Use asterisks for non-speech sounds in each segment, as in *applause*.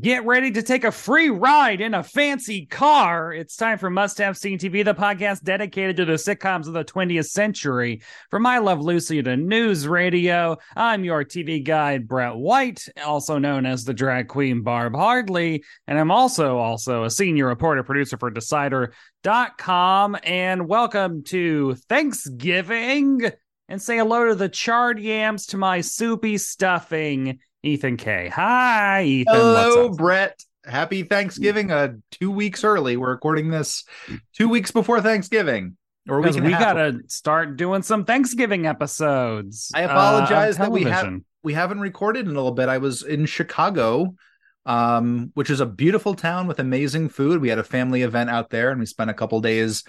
Get ready to take a free ride in a fancy car. It's time for Must Have Seen TV, the podcast dedicated to the sitcoms of the 20th century. From I Love Lucy to News Radio, I'm your TV guide, Brett White, also known as the drag queen Barb Hardley. And I'm also also a senior reporter producer for Decider.com. And welcome to Thanksgiving. And say hello to the charred yams to my soupy stuffing. Ethan K. Hi, Ethan. Hello, Brett. Happy Thanksgiving. Uh, two weeks early. We're recording this two weeks before Thanksgiving. Or we, we gotta start doing some Thanksgiving episodes. I apologize uh, that we have we haven't recorded in a little bit. I was in Chicago, um, which is a beautiful town with amazing food. We had a family event out there, and we spent a couple days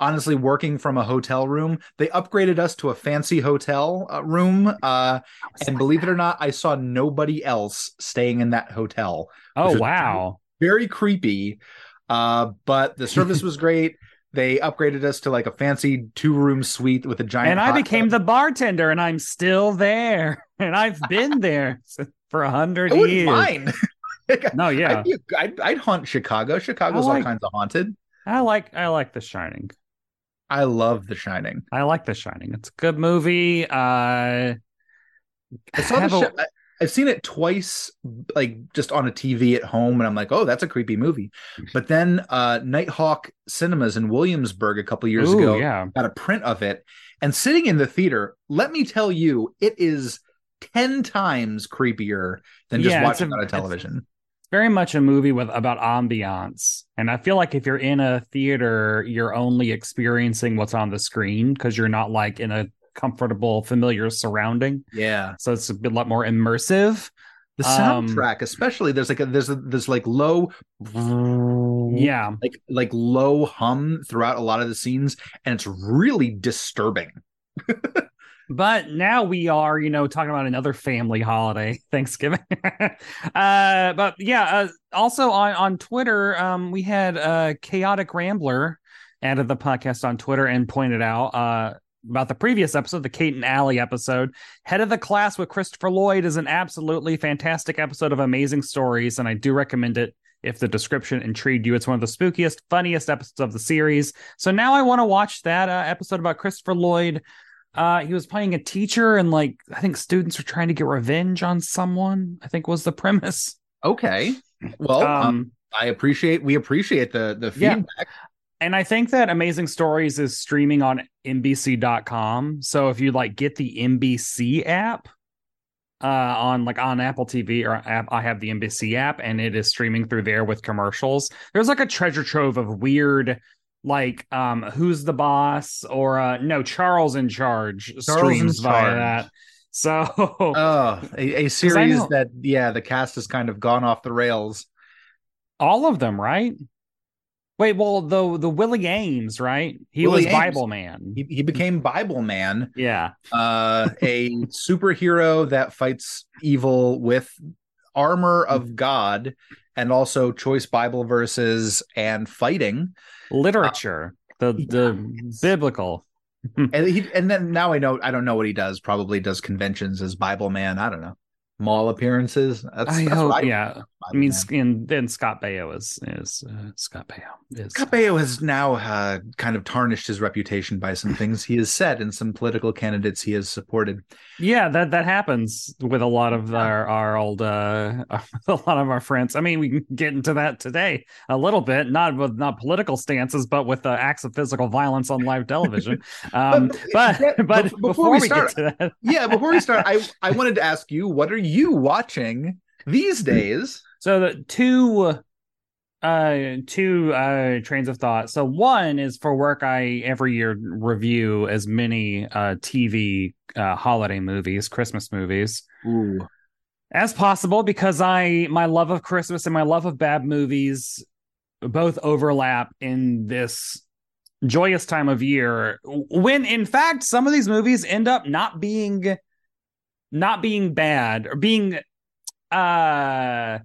honestly working from a hotel room. They upgraded us to a fancy hotel uh, room. Uh, and believe it or not, I saw nobody else staying in that hotel. Oh, wow. Very creepy. Uh, but the service *laughs* was great. They upgraded us to like a fancy two room suite with a giant. And I became tub. the bartender, and I'm still there. *laughs* And I've been there for a hundred years. Mind. *laughs* no, yeah, I'd, be, I'd, I'd, haunt Chicago. Chicago's like, all kinds of haunted. I like I like The Shining. I love The Shining. I like The Shining. It's a good movie. Uh, I saw the show. A... I've seen it twice, like just on a TV at home, and I'm like, oh, that's a creepy movie. But then uh, Nitehawk Cinemas in Williamsburg a couple years Ooh, ago yeah. got a print of it, and sitting in the theater, let me tell you, it is ten times creepier than just yeah, watching a, on a television very much a movie with about ambiance. And i feel like if you're in a theater you're only experiencing what's on the screen because you're not like in a comfortable familiar surrounding. Yeah. So it's a bit lot more immersive. The soundtrack um, especially there's like a there's a there's like low yeah. like like low hum throughout a lot of the scenes and it's really disturbing *laughs* But now we are, you know, talking about another family holiday, *laughs* Thanksgiving. *laughs* uh, but yeah, uh, also on on Twitter, um, we had a chaotic rambler added the podcast on Twitter and pointed out uh, about the previous episode, the Kate and Allie episode. Head of the Class with Christopher Lloyd is an absolutely fantastic episode of amazing stories, and I do recommend it if the description intrigued you. It's one of the spookiest, funniest episodes of the series. So now I want to watch that uh, episode about Christopher Lloyd. Uh, he was playing a teacher, and like I think students were trying to get revenge on someone. I think was the *laughs* premise. Okay, well, um, um, I appreciate we appreciate the the feedback. Yeah. And I think that Amazing Stories is streaming on NBC.com. So if you like get the NBC app uh, on like on Apple TV or app, I have the NBC app and it is streaming through there with commercials. There's like a treasure trove of weird like um who's the boss or uh no charles in charge charles streams in charge. via that. So *laughs* oh a, a *laughs* series that yeah the cast has kind of gone off the rails. All of them right? Wait well the the willie aames right? He willie was aames. bible man. He, he became bible man. Yeah. Uh *laughs* a superhero that fights evil with armor of god and also choice bible verses and fighting literature, uh, the the yes. biblical. *laughs* and he and then now I know I don't know what he does. Probably does conventions as Bible man. I don't know mall appearances. That's, I that's hope, I, yeah. I mean, and then Scott Baio is is uh, Scott Baio is Scott Baio has now uh, kind of tarnished his reputation by some things he has said and some political candidates he has supported. Yeah, that that happens with a lot of our our old uh, *laughs* a lot of our friends. I mean, we can get into that today a little bit, not with not political stances, but with uh, acts of physical violence on live television. *laughs* Um, but *laughs* but, but before, before, we, start, to that, yeah, before we start, I I wanted to ask you, what are you watching these days? So the two uh two uh trains of thought. So one is for work I every year review as many uh TV uh holiday movies, Christmas movies. Ooh. As possible because I my love of Christmas and my love of bad movies both overlap in this joyous time of year when in fact some of these movies end up not being not being bad or being uh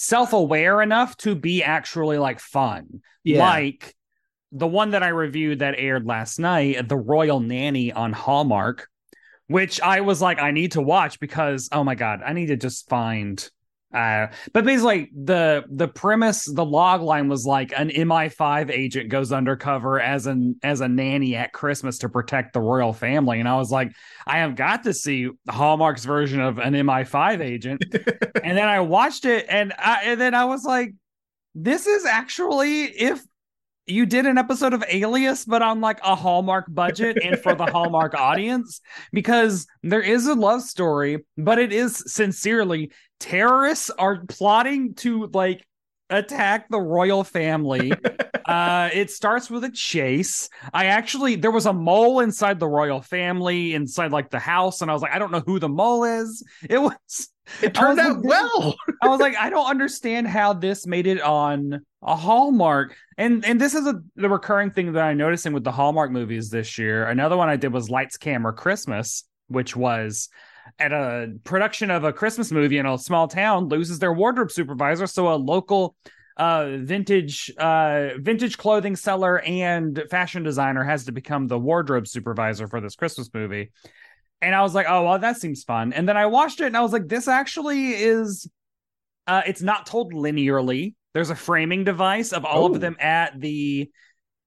self-aware enough to be actually like fun. Yeah. Like the one that I reviewed that aired last night, The Royal Nanny on Hallmark, which I was like, I need to watch because oh my god, I need to just find uh, but basically, the the premise, the log line was like an MI5 agent goes undercover as an as a nanny at Christmas to protect the royal family, and I was like, I have got to see Hallmark's version of an MI5 agent, *laughs* and then I watched it, and I, and then I was like, this is actually if you did an episode of Alias, but on like a Hallmark budget and for the Hallmark *laughs* audience, because there is a love story, but it is sincerely terrorists are plotting to like attack the royal family. *laughs* uh, it starts with a chase. I actually there was a mole inside the royal family, inside like the house, and I was like, I don't know who the mole is. *laughs* It was it turned out like, well. I was like, I don't understand how this made it on a Hallmark. And and this is a the recurring thing that I'm noticing with the Hallmark movies this year. Another one I did was Lights Camera Christmas, which was at a production of a Christmas movie in a small town loses their wardrobe supervisor, so a local uh, vintage uh, vintage clothing seller and fashion designer has to become the wardrobe supervisor for this Christmas movie. And I was like, oh well, that seems fun. And then I watched it and I was like, this actually is uh, it's not told linearly. There's a framing device of all oh. of them at the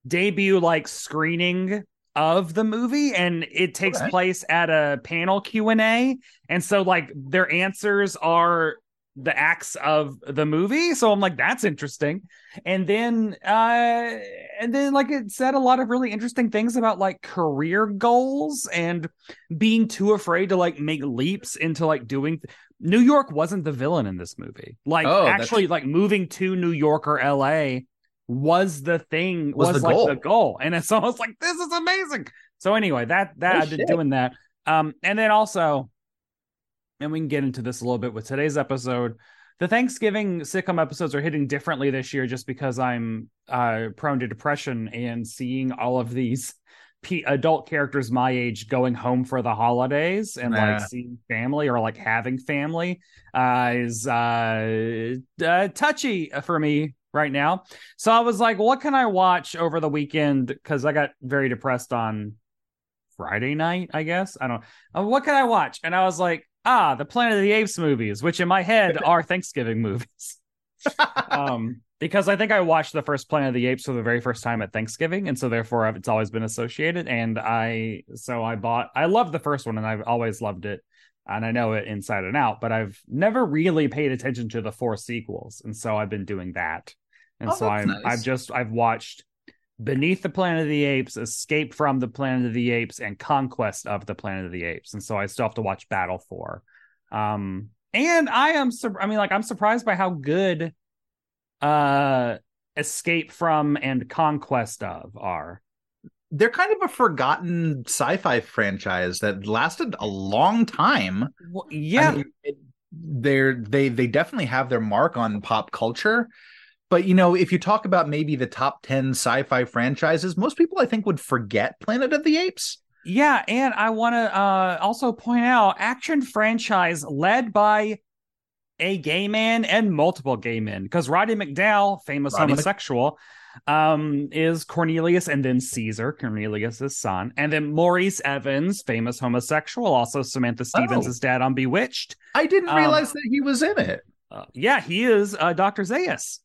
debut like screening of the movie and it takes okay. place at a panel q&a and so like their answers are the acts of the movie. So i'm like that's interesting. And then uh and then like it said a lot of really interesting things about like career goals and being too afraid to like make leaps into like doing th- new york wasn't the villain in this movie. Like oh, actually that's... like moving to new york or la was the thing was, was the like goal. the goal. and it's *laughs* almost like this is amazing. So anyway that that oh, i've been shit. doing that. Um and then also and we can get into this a little bit with today's episode. The thanksgiving sitcom episodes are hitting differently this year just because i'm uh prone to depression and seeing all of these *laughs* p- adult characters my age going home for the holidays and like seeing family or like having family uh is uh, uh touchy for me right now. So I was like, what can I watch over the weekend? Because I got very depressed on Friday night, I guess. I don't uh, what can I watch? And I was like, ah, the Planet of the Apes movies, which in my head are *laughs* Thanksgiving movies. *laughs* um, because I think I watched the first Planet of the Apes for the very first time at Thanksgiving, and so therefore it's always been associated. And I so I bought I love the first one and I've always loved it and I know it inside and out, but I've never really paid attention to the four sequels, and so I've been doing that and oh, so I've nice. I've just I've watched Beneath the Planet of the Apes, Escape from the Planet of the Apes, and Conquest of the Planet of the Apes, and so I still have to watch Battle for. Um, and I am, sur- I mean, like I'm surprised by how good, uh, Escape from and Conquest of are. They're kind of a forgotten sci-fi franchise that lasted a long time. Well, yeah, I mean, they're they they definitely have their mark on pop culture but you know, if you talk about maybe the top 10 sci-fi franchises, most people I think would forget Planet of the Apes. Yeah, and I want to uh, also point out action franchise led by a gay man and multiple gay men because Roddy McDowall, famous Roddy homosexual, Mc- um, is Cornelius and then Caesar, Cornelius's son, and then Maurice Evans, famous homosexual, also Samantha Stephens' oh. dad on Bewitched. I didn't realize um, that he was in it. Uh, yeah, he is uh, Doctor Zaius.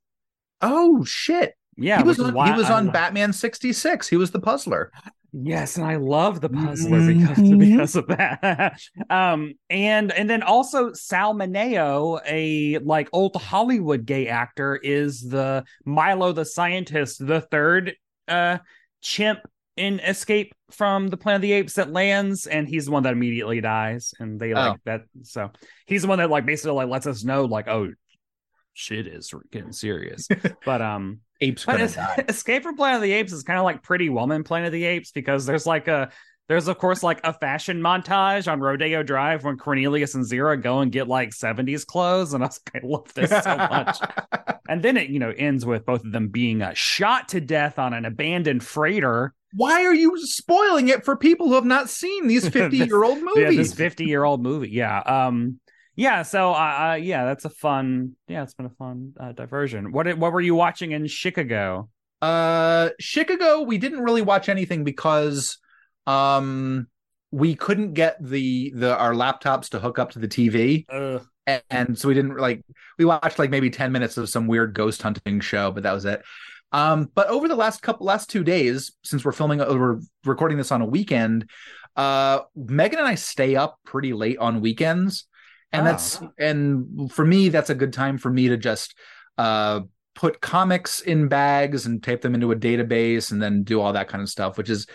Oh shit! Yeah, he was on, he was on Batman sixty six. He was the puzzler. Yes, and I love the puzzler mm-hmm. because *laughs* because of that. *laughs* um, and and then also Sal Mineo, a like old Hollywood gay actor, is the Milo the scientist, the third uh chimp in Escape from the Planet of the Apes that lands, and he's the one that immediately dies, and they like oh. that. So he's the one that like basically like lets us know like, oh, shit is getting serious. *laughs* but um, apes but *laughs* Escape from Planet of the Apes is kind of like Pretty Woman Planet of the Apes because there's like a there's of course like a fashion montage on Rodeo Drive when Cornelius and Zira go and get like 70s clothes, and I, was, I love this so much. *laughs* and then it you know ends with both of them being uh, shot to death on an abandoned freighter. Why are you spoiling it for people who have not seen these 50 year old movies? yeah, this 50 year old movie. Yeah. Um, yeah so uh, uh, yeah that's a fun yeah it's been a fun uh, diversion. What what were you watching in chicago? Uh chicago we didn't really watch anything because um we couldn't get the the our laptops to hook up to the tv and, and, so we didn't like we watched like maybe 10 minutes of some weird ghost hunting show but that was it. Um but over the last couple last two days since we're filming uh, we're recording this on a weekend uh megan and i stay up pretty late on weekends and oh. that's and for me that's a good time for me to just uh put comics in bags and tape them into a database and then do all that kind of stuff which is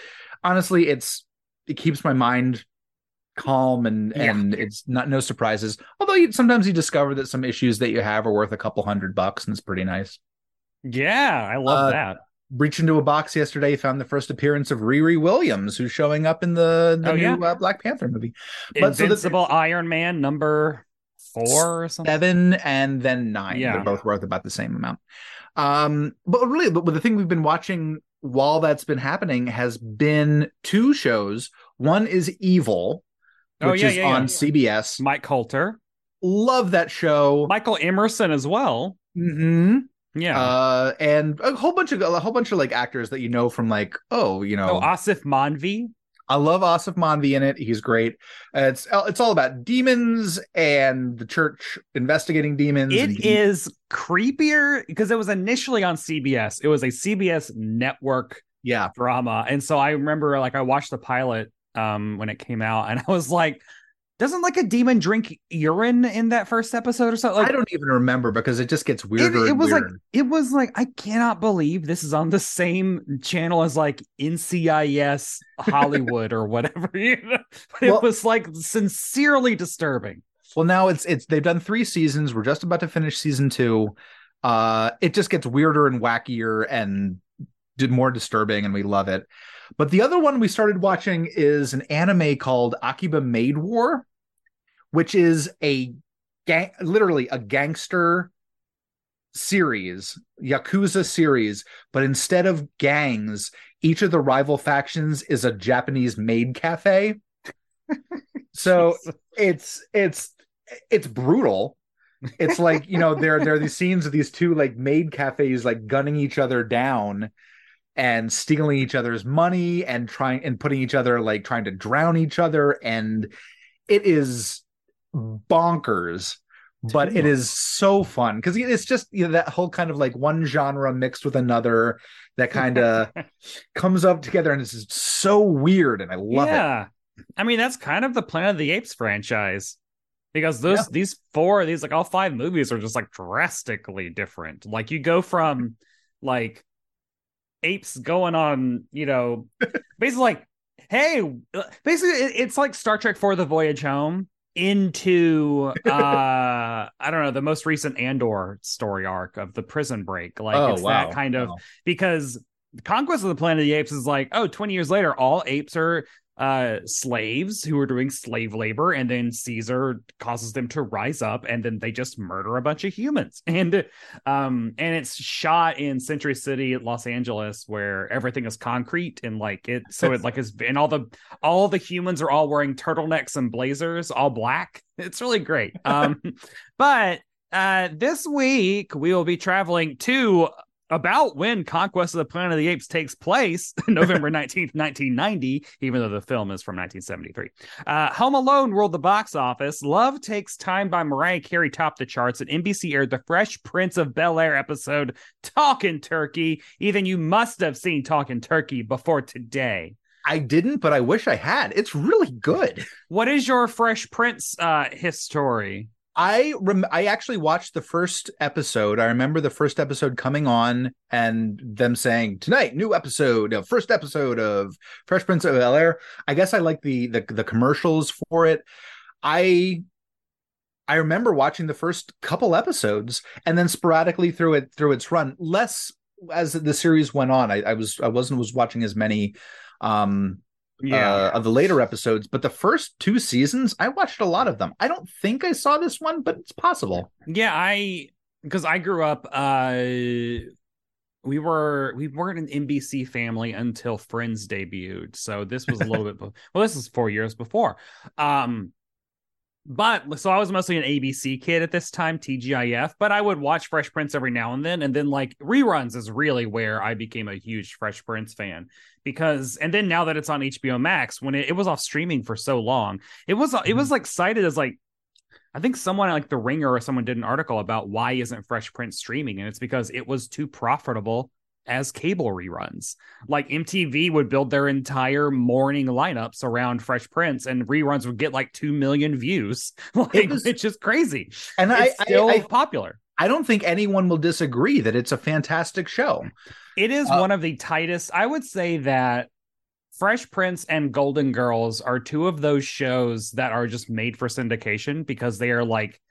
honestly it's it keeps my mind calm and yeah. and it's not no surprises although you, sometimes you discover that some issues that you have are worth a couple hundred bucks and it's pretty nice yeah i love uh, that reached into a box yesterday, found the first appearance of Riri Williams, who's showing up in the, the oh, new yeah. uh, Black Panther movie. But Invincible so the, Iron Man number four or something, seven, and then nine. Yeah, they're both worth about the same amount. Um, but really, but the thing we've been watching while that's been happening has been two shows. One is Evil, oh, which oh, yeah, is yeah, on CBS. Mike Colter, love that show. Michael Emerson as well. hmm yeah, uh, and a whole bunch of a whole bunch of like actors that you know from like oh you know oh, Aasif Mandvi. I love Aasif Mandvi in it. He's great. Uh, it's it's all about demons and the church investigating demons. It is creepier because it was initially on CBS. It was a CBS network yeah drama, and so I remember like I watched the pilot um when it came out, and *laughs* I was like, doesn't like a demon drink urine in that first episode or something? Like, I don't even remember because it just gets weirder. It, it was weirder. like it was like I cannot believe this is on the same channel as like NCIS Hollywood or whatever. *laughs* You know? Well, it was like sincerely disturbing. Well, now it's it's they've done three seasons. We're just about to finish season two. Uh, it just gets weirder and wackier and more disturbing, and we love it. But the other one we started watching is an anime called Akiba Maid War, which is a gang, literally a gangster series, Yakuza series, but instead of gangs, each of the rival factions is a Japanese maid cafe. *laughs* so it's it's it's brutal. It's like, you know, there there are these scenes of these two like maid cafes like gunning each other down and stealing each other's money and trying and putting each other like trying to drown each other and it is bonkers but it is so fun because it's just you know that whole kind of like one genre mixed with another that kind of *laughs* comes up together and it's just so weird and I love it. yeah. it. I mean that's kind of the Planet of the Apes franchise because those yeah. these four these like all five movies are just like drastically different. Like you go from like apes going on, you know, *laughs* basically like, hey, basically it's like Star Trek for the voyage home into *laughs* uh I don't know, the most recent Andor story arc of the prison break. Like oh, it's wow. that kind of wow. because Conquest of the Planet of the Apes is like, oh, 20 years later, all apes are uh slaves who are doing slave labor and then caesar causes them to rise up and then they just murder a bunch of humans. *laughs* And um and it's shot in century city los angeles where everything is concrete and like it so it like is and all the all the humans are all wearing turtlenecks and blazers all black. *laughs* It's really great. *laughs* Um but uh this week we will be traveling to about when Conquest of the Planet of the Apes takes place, *laughs* November *laughs* 19th, 1990, even though the film is from 1973. Uh, Home Alone ruled the box office. Love Takes Time by Mariah Carey topped the charts, and NBC aired the Fresh Prince of Bel Air episode, Talking Turkey. Even you must have seen Talking Turkey before today. I didn't, but I wish I had. It's really good. What is your Fresh Prince uh, history? I rem- I actually watched the first episode. I remember the first episode coming on and them saying tonight new episode, first episode of Fresh Prince of Bel Air. I guess I like the, the the commercials for it. I I remember watching the first couple episodes and then sporadically through it through its run. Less as the series went on. I, I was I wasn't was watching as many um yeah. Uh, of the later episodes, but the first two seasons, I watched a lot of them. I don't think I saw this one, but it's possible. Yeah, I because I grew up uh we were we weren't an NBC family until Friends debuted. So this was a little *laughs* bit well, this is four years before. Um but so I was mostly an ABC kid at this time, TGIF, but I would watch Fresh Prince every now and then. And then like reruns is really where I became a huge Fresh Prince fan because and then now that it's on HBO Max, when it, it was off streaming for so long, it was it was mm-hmm. like cited as like I think someone like The Ringer or someone did an article about why isn't Fresh Prince streaming, and it's because it was too profitable as cable reruns. Like MTV would build their entire morning lineups around Fresh Prince, and reruns would get like two million views. *laughs* Like it was, it's just crazy. And it's I, still I, I, popular. I don't think anyone will disagree that it's a fantastic show. It is uh, one of the tightest. I would say that Fresh Prince and Golden Girls are two of those shows that are just made for syndication because they are like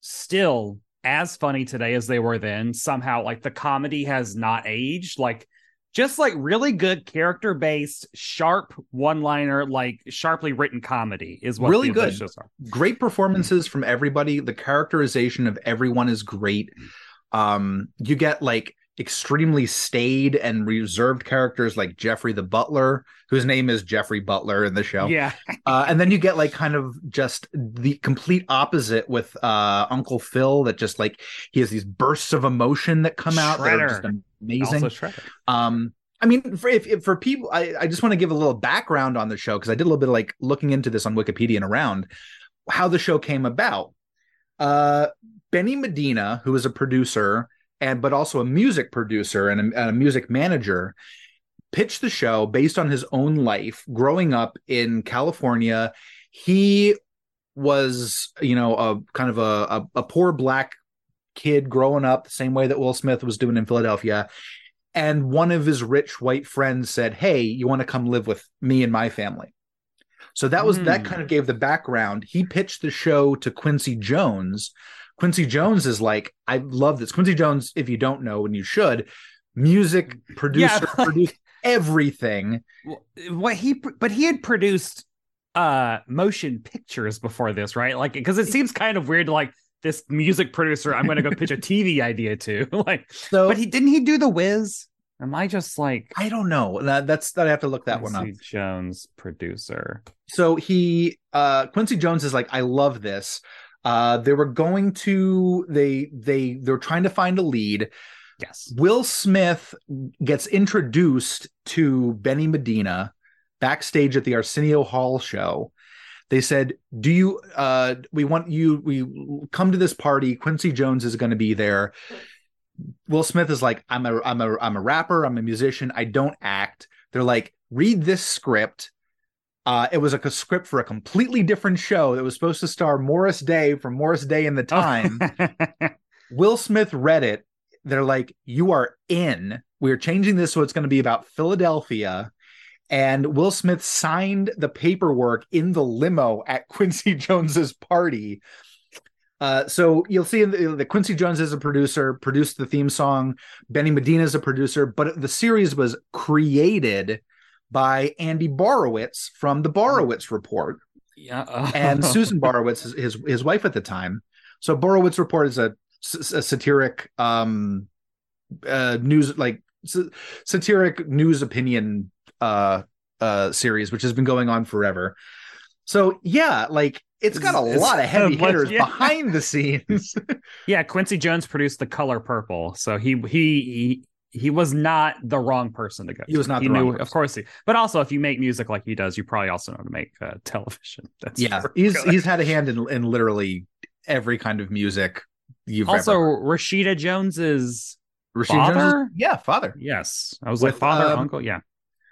still as funny today as they were then. Somehow, like the comedy has not aged. Like just like really good character based, sharp one liner, like sharply written comedy is what really good. Great performances from everybody. The characterization of everyone is great. Um, you get like extremely staid and reserved characters like Jeffrey the Butler, whose name is Jeffrey Butler in the show. Yeah. uh, and then you get like kind of just the complete opposite with uh, Uncle Phil that just like he has these bursts of emotion that come out that are just amazing. Um, I mean, for, if, if for people, I, I just want to give a little background on the show because I did a little bit of like looking into this on Wikipedia and around how the show came about. Uh, Benny Medina, who is a producer, and but also a music producer and a, a music manager pitched the show based on his own life growing up in California. He was, you know, a kind of a, a, a, poor black kid growing up the same way that Will Smith was doing in Philadelphia. And one of his rich white friends said, Hey, you want to come live with me and my family? So that was mm. that hmm. kind of gave the background. He pitched the show to Quincy Jones, Quincy Jones is like, I love this. Quincy Jones, if you don't know, and you should, music producer, *laughs* yeah, produced everything. What he, but he had produced uh motion pictures before this, right? Like, because it seems kind of weird to like this music producer. I'm going to go pitch a *laughs* TV idea to, *laughs* like, so. But he didn't he do the Wiz? Am I just like I don't know. That, that's that I have to look that Quincy one up. Jones producer. So he uh Quincy Jones is like, I love this. Uh, they were going to they they they're trying to find a lead. Yes. Will Smith gets introduced to Benny Medina backstage at the Arsenio Hall show. They said, "Do you? Uh, we want you. We come to this party. Quincy Jones is going to be there." Will Smith is like, "I'm a, I'm a, I'm a rapper. I'm a musician. I don't act." They're like, "Read this script." Uh, it was a script for a completely different show that was supposed to star Morris Day from Morris Day in the Time. *laughs* Will Smith read it. They're like, "You are in. We're changing this so it's going to be about Philadelphia." And Will Smith signed the paperwork in the limo at *laughs* Quincy Jones's party. Uh, so you'll see the, Quincy Jones is a producer, produced the theme song. Benny Medina is a producer, but the series was created by Andy Borowitz from the Borowitz Report. Yeah. and *laughs* Susan Borowitz is his, his wife at the time. So Borowitz Report is a, a satiric um uh news like satiric news opinion uh uh series which has been going on forever. So yeah, like it's got a it's, lot of heavy *laughs* hitters yeah. behind the scenes. *laughs* yeah, Quincy Jones produced The Color Purple. So he he he was not the wrong person to go. He was not. He knew, of course. He, but also, if you make music like he does, you probably also know to make uh, *laughs* television. That's yeah. He's good. he's had a hand in, in literally every kind of music you've also ever. Rashida Jones's Rashida father. Yeah, father. Yes, I was With, like father, um, uncle. Yeah,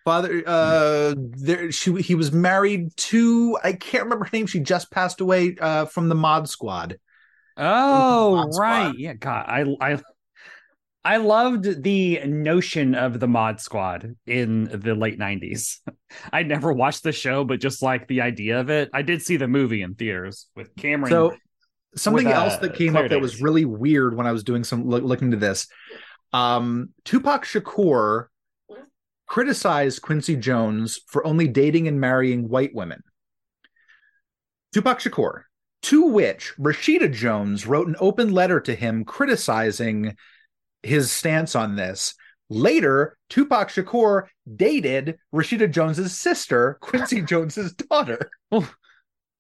father. Uh, there she he was married to I can't remember her name. She just passed away uh from the Mod Squad. Oh mod right, squad. yeah. God, I I I loved the notion of the mod squad in the late 90s. *laughs* I never watched the show, but just like the idea of it. I did see the movie in theaters with Cameron. So something with, else uh, that came up that was really weird when I was doing some look, looking to this. Um, Tupac Shakur criticized Quincy Jones for only dating and marrying white women. Tupac Shakur, to which Rashida Jones wrote an open letter to him criticizing his stance on this. Later, Tupac Shakur dated Rashida Jones's sister, Quincy *laughs* Jones's daughter.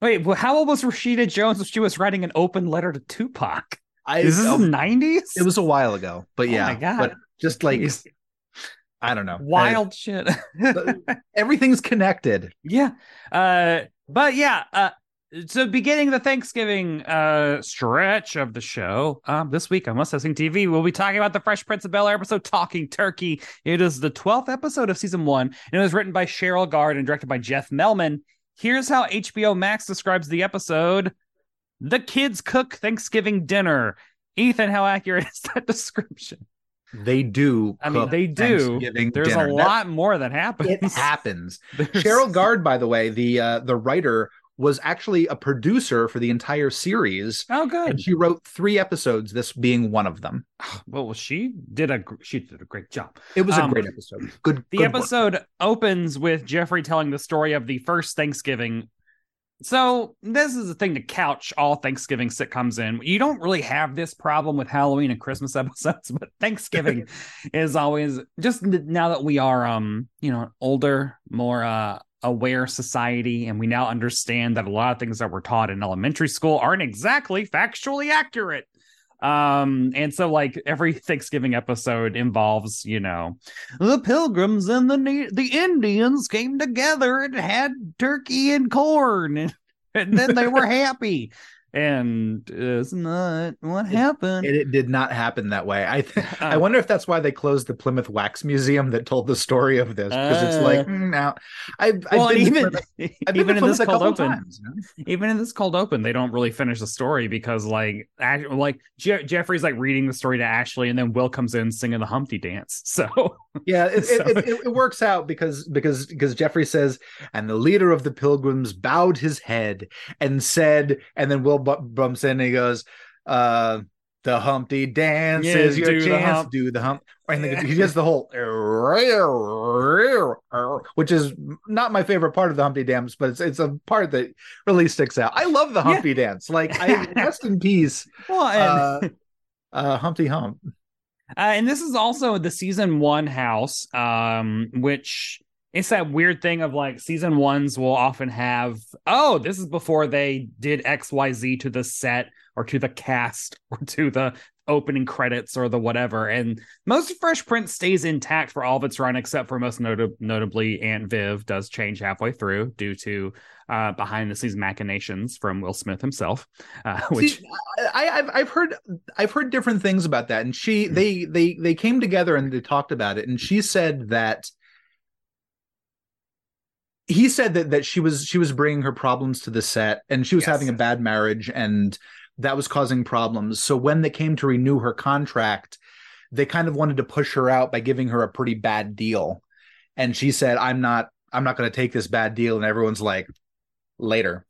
Wait, well, how old was Rashida Jones when she was writing an open letter to Tupac? I, Is this the nineties? It was a while ago, but yeah, oh yeah, but just like Jeez. I don't know, wild I, shit. everything's connected. *laughs* Yeah, uh, but yeah, uh, so beginning the Thanksgiving uh stretch of the show, um, this week on Must Have TV, we'll be talking about the Fresh Prince of Bel Air episode Talking Turkey. It is the 12th episode of season one, and it was written by Cheryl Gard and directed by Jeff Melman. Here's how HBO Max describes the episode The kids cook Thanksgiving dinner. Ethan, how accurate *laughs* is that description? They do. I mean, they do. There's dinner. a lot that, more that happens. It happens. *laughs* Cheryl Gard, by the way, the uh, the writer was actually a producer for the entire series. Oh, good. And she wrote three episodes, this being one of them. Well, she did a she did a great job. It was um, a great episode. Good. The good episode work. opens with Jeffrey telling the story of the first Thanksgiving. So this is the thing to couch all Thanksgiving sitcoms in. You don't really have this problem with Halloween and Christmas *laughs* episodes, but Thanksgiving *laughs* is always just now that we are um you know older, more uh aware society and we now understand that a lot of things that were taught in elementary school aren't exactly factually accurate. Um and so like every *laughs* thanksgiving episode involves you know the pilgrims and the the indians came together and had turkey and corn and, *laughs* and then they were *laughs* happy and it's not what happened. It, it, did not happen that way. I th- uh, *laughs* I wonder if that's why they closed the Plymouth Wax Museum that told the story of this because uh, it's like mm, now I've, well, *laughs* I've been even I've even in this cold open, times, you know? even in this cold open, they don't really finish the story because like like Je- Jeffrey's like reading the story to Ashley, and then Will comes in singing the Humpty dance. *laughs* So yeah, it, so. it, it, it works out because because because Jeffrey says, and the leader of the pilgrims bowed his head and said, and then Will bumps in and he goes, uh, the Humpty dance yeah, is your chance. Do the hump. And yeah. he does the whole, which is not my favorite part of the Humpty dance, but it's it's a part that really sticks out. I love the Humpty yeah. dance. Like, I *laughs* rest in peace. Well, and... uh, uh, Humpty Hump. Uh, and this is also the season one house, um, which it's that weird thing of like season ones will often have oh this is before they did xyz to the set or to the cast *laughs* or to the opening credits or the whatever. And most fresh prince stays intact for all of its run except for most not- notably aunt viv does change halfway through due to uh, behind the scenes machinations from will smith himself uh, *laughs* which See, I, have I've heard i've heard different things about that and she they they they came together and they talked about it and she said that he said that that she was she was bringing her problems to the set and she was yes. having a bad marriage and that was causing problems. So when they came to renew her contract they kind of wanted to push her out by giving her a pretty bad deal. And she said i'm not i'm not going to take this bad deal. And everyone's like later.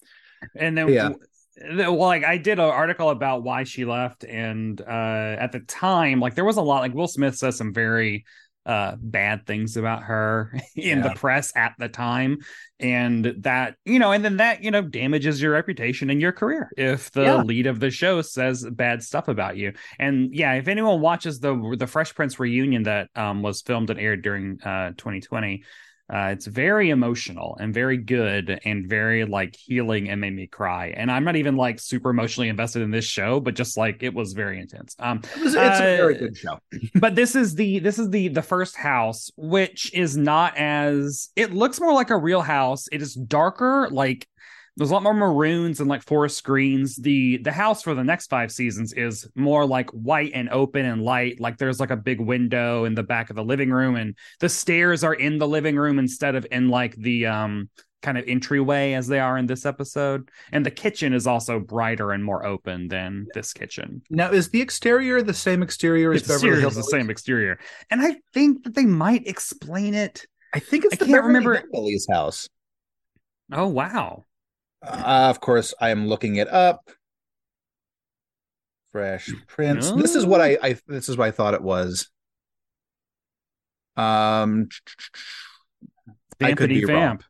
And then yeah. well like i did an article about why she left and uh at the time like there was a lot like will smith says some very uh, bad things about her *laughs* in yeah. the press at the time and that you know and then that you know damages your reputation and your career if the yeah. lead of the show says bad stuff about you and yeah if anyone watches the the fresh prince reunion that um, was filmed and aired during uh, 2020 Uh, it's very emotional and very good and very like healing and made me cry. And I'm not even like super emotionally invested in this show, but just like it was very intense. Um, it was, it's uh, a very good show. *laughs* but this is the this is the the first house, which is not as it looks more like a real house. It is darker, like there's a lot more maroons and like forest greens. The the house for the next five seasons is more like white and open and light. Like there's like a big window in the back of the living room, and the stairs are in the living room instead of in like the um kind of entryway as they are in this episode. And the kitchen is also brighter and more open than this kitchen. Now, is the exterior the same exterior as Beverly Hills? The same exterior, and I think that they might explain it. I think it's I the can't Beverly remember Hillbillies house. Oh wow! Uh, of course, I am looking it up. Fresh Prince. This is what I, I this is what I thought it was. Um, I could be vamp. Wrong.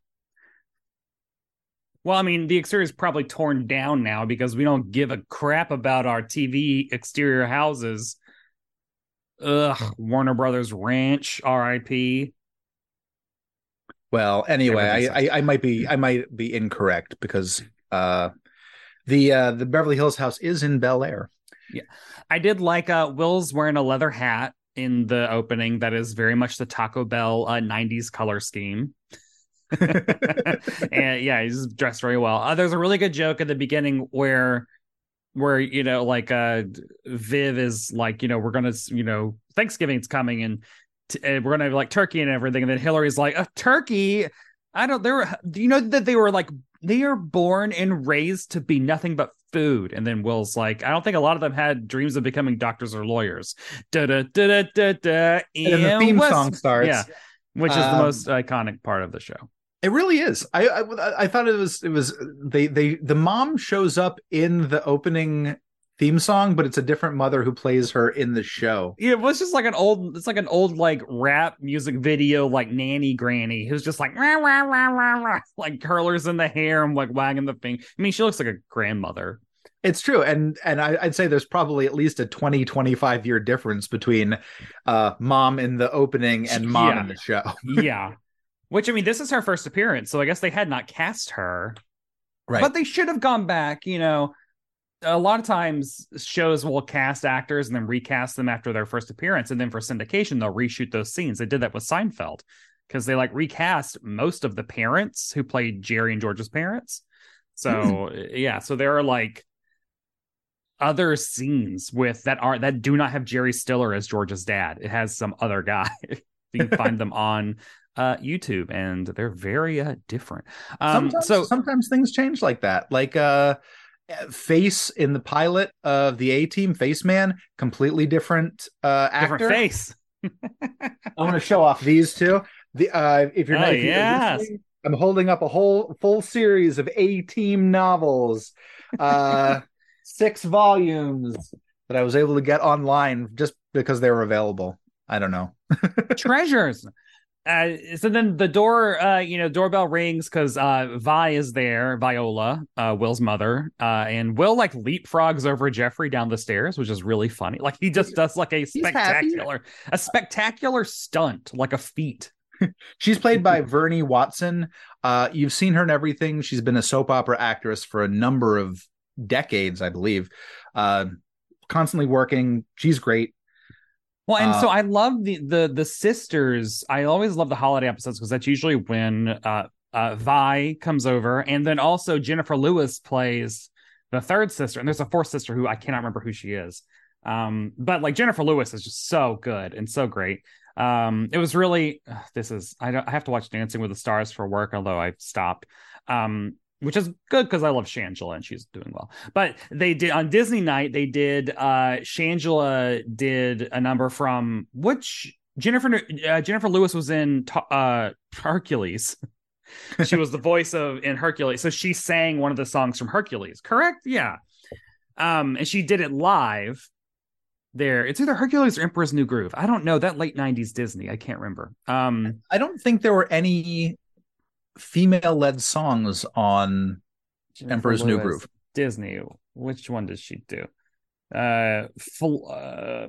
Well, I mean, the exterior is probably torn down now because we don't give a crap about our TV exterior houses. Ugh, Warner Brothers Ranch, R.I.P. Well, anyway, I, I, I might be I might be incorrect because uh, the uh, the Beverly Hills house is in Bel Air. Yeah, I did like uh, Will's wearing a leather hat in the opening. That is very much the Taco Bell uh, '90s color scheme. *laughs* and yeah, he's dressed very well. Uh, there's a really good joke at the beginning where where you know like uh viv is like you know we're gonna you know thanksgiving's coming and t- uh, we're gonna have like turkey and everything. And then Hillary's like, a turkey. I don't. They were. Do you know that they were like they are born and raised to be nothing but food. And then Will's like, I don't think a lot of them had dreams of becoming doctors or lawyers. Da da da da da da. And the theme song starts. Yeah, which is um, the most iconic part of the show. It really is. I, I I thought it was it was they they the mom shows up in the opening theme song, but it's a different mother who plays her in the show. Yeah, it was just like an old, it's like an old like rap music video, like nanny granny who's just like rah, rah, rah, rah, rah, *laughs* like curlers in the hair and like wagging the thing. I mean, she looks like a grandmother. It's true, and and I, would say there's probably at least a 20, 25 year difference between uh mom in the opening and mom yeah. in the show. *laughs* yeah, which I mean, this is her first appearance, so I guess they had not cast her. Right. But they should have gone back, you know, a lot of times shows will cast actors and then recast them after their first appearance and then for syndication they'll reshoot those scenes they did that with seinfeld because they like recast most of the parents who played jerry and george's parents so mm. yeah so there are like other scenes with that are that do not have jerry stiller as george's dad it has some other guy *laughs* you can find them on uh, YouTube, and they're very uh, different. Um, sometimes, so sometimes things change like that. Like uh, face in the pilot of the A Team, Face Man, completely different uh, actor. Different face. I want to show off these two. The uh, if you're oh, not, yes. I'm holding up a whole full series of A Team novels, uh, *laughs* six volumes that I was able to get online just because they were available. I don't know. *laughs* Treasures. Uh, so then the door, uh, you know, doorbell rings because uh, Vi is there, Viola, uh, Will's mother, uh, and Will like leapfrogs over Jeffrey down the stairs, which is really funny. Like he just does like a spectacular, a spectacular stunt, like a feat. *laughs* She's played by Vernee Watson. Uh, you've seen her in everything. She's been a soap opera actress for a number of decades, I believe. Uh, constantly working. She's great. Well, and uh, so I love the the the sisters. I always love the holiday episodes because that's usually when uh, uh, Vi comes over, and then also Jennifer Lewis plays the third sister, and there's a fourth sister who I cannot remember who she is. Um, but like Jennifer Lewis is just so good and so great. Um, it was really this is I don't I have to watch Dancing with the Stars for work, although I've stopped. Um, which is good because I love Shangela and she's doing well. But they did on Disney Night, they did uh Shangela did a number from which Jennifer uh, Jennifer Lewis was in uh Hercules. *laughs* she was the voice of in Hercules. So she sang one of the songs from Hercules, correct? Yeah. Um and she did it live there. It's either Hercules or Emperor's New Groove. I don't know. That late 90s Disney. I can't remember. Um I don't think there were any female led songs on Jennifer Emperor's Lewis, New Groove. Disney. Which one does she do? uh, full, uh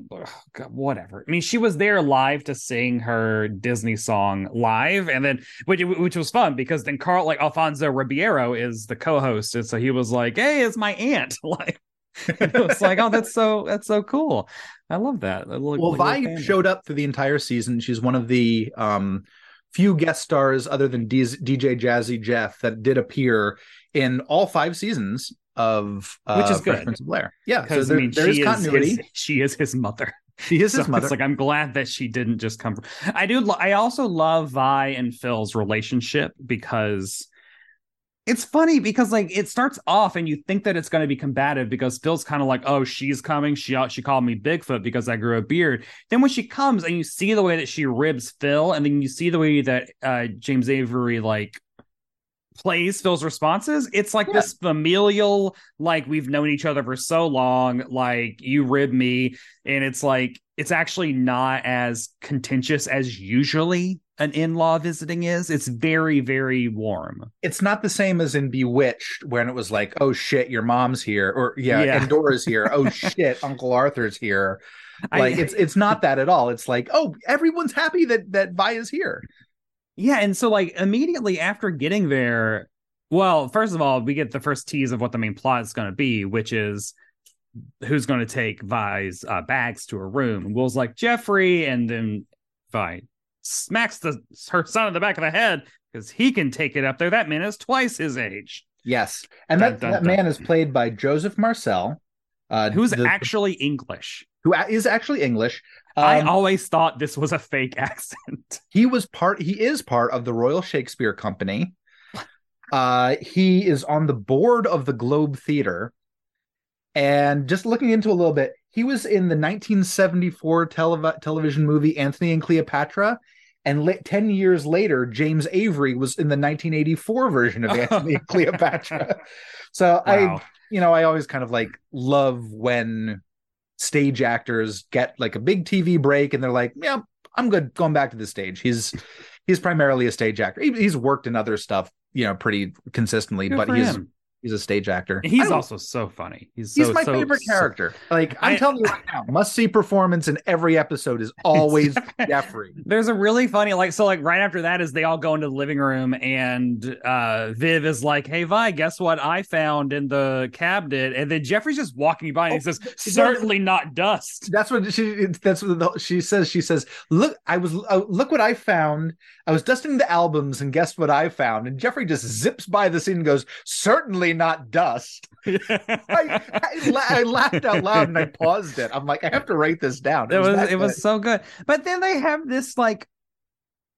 God, whatever. I mean, she was there live to sing her Disney song live, and then which which was fun because then Carl like Alfonso Ribeiro is the co-host, and so he was like, "Hey, it's my aunt." *laughs* like, it was like, "Oh, that's so that's so cool." I love that. well, Vi showed up for the entire season. She's one of the um few guest stars other than D- DJ Jazzy Jeff that did appear in all five seasons of uh, which is good. Prince of Bel Air. Yeah, because so there, I mean, there is continuity. His, she is his mother. She is his *laughs* mother. It's like I'm glad that she didn't just come from. I do. I also love Vi and Phil's relationship because it's funny because like it starts off and you think that it's going to be combative because Phil's kind of like, oh, she's coming. She she called me Bigfoot because I grew a beard. Then when she comes and you see the way that she ribs Phil, and then you see the way that uh, James Avery like plays Phil's responses, it's like yeah. this familial, like we've known each other for so long, like you rib me, and it's like it's actually not as contentious as usually an in-law visiting is. It's very, very warm. It's not the same as in Bewitched when it was like, oh shit, your mom's here, or yeah, yeah. Endora's here. oh *laughs* shit, Uncle Arthur's here. Like I, it's it's not that at all. It's like, oh, everyone's happy that that Vi is here. Yeah, and so like immediately after getting there, well, first of all, we get the first tease of what the main plot is going to be, which is who's going to take Vi's uh, bags to her room. And Will's like Jeffrey, and then Vi smacks the her son in the back of the head because he can take it up there. That man is twice his age. Yes, and dun, that, dun, that dun. man is played by Joseph Marcell, uh, who's the, actually English. Who is actually English. Um, I always thought this was a fake *laughs* accent. He was part. He is part of the Royal Shakespeare Company. Uh, he is on the board of the Globe Theater. And just looking into a little bit, he was in the 1974 telev- television movie Antony and Cleopatra. And li- 10 years later, James Avery was in the 1984 version of Antony and *laughs* Cleopatra. So wow. I, you know, I always kind of like love when stage actors get like a big TV break and they're like, yeah, I'm good going back to the stage. He's he's primarily a stage actor. He, he's worked in other stuff, you know, pretty consistently, good but he's him. He's a stage actor. He's also so funny. He's he's so, my so, favorite so, character. Like I'm I, telling you right now, must see performance in every episode is *laughs* always Jeffrey. There's a really funny like so like right after that is they all go into the living room and uh Viv is like, "Hey Vi, guess what I found in the cabinet?" And then Jeffrey's just walking by and he oh, says, "Certainly not dust." That's what she. That's what the, she says. She says, "Look, I was uh, look what I found. I was dusting the albums and guess what I found?" And Jeffrey just zips by the scene and goes, "Certainly not dust." *laughs* I, I, I, laughed out loud and I paused it. I'm like, I have to write this down. It, it was, was it was so good. But then they have this like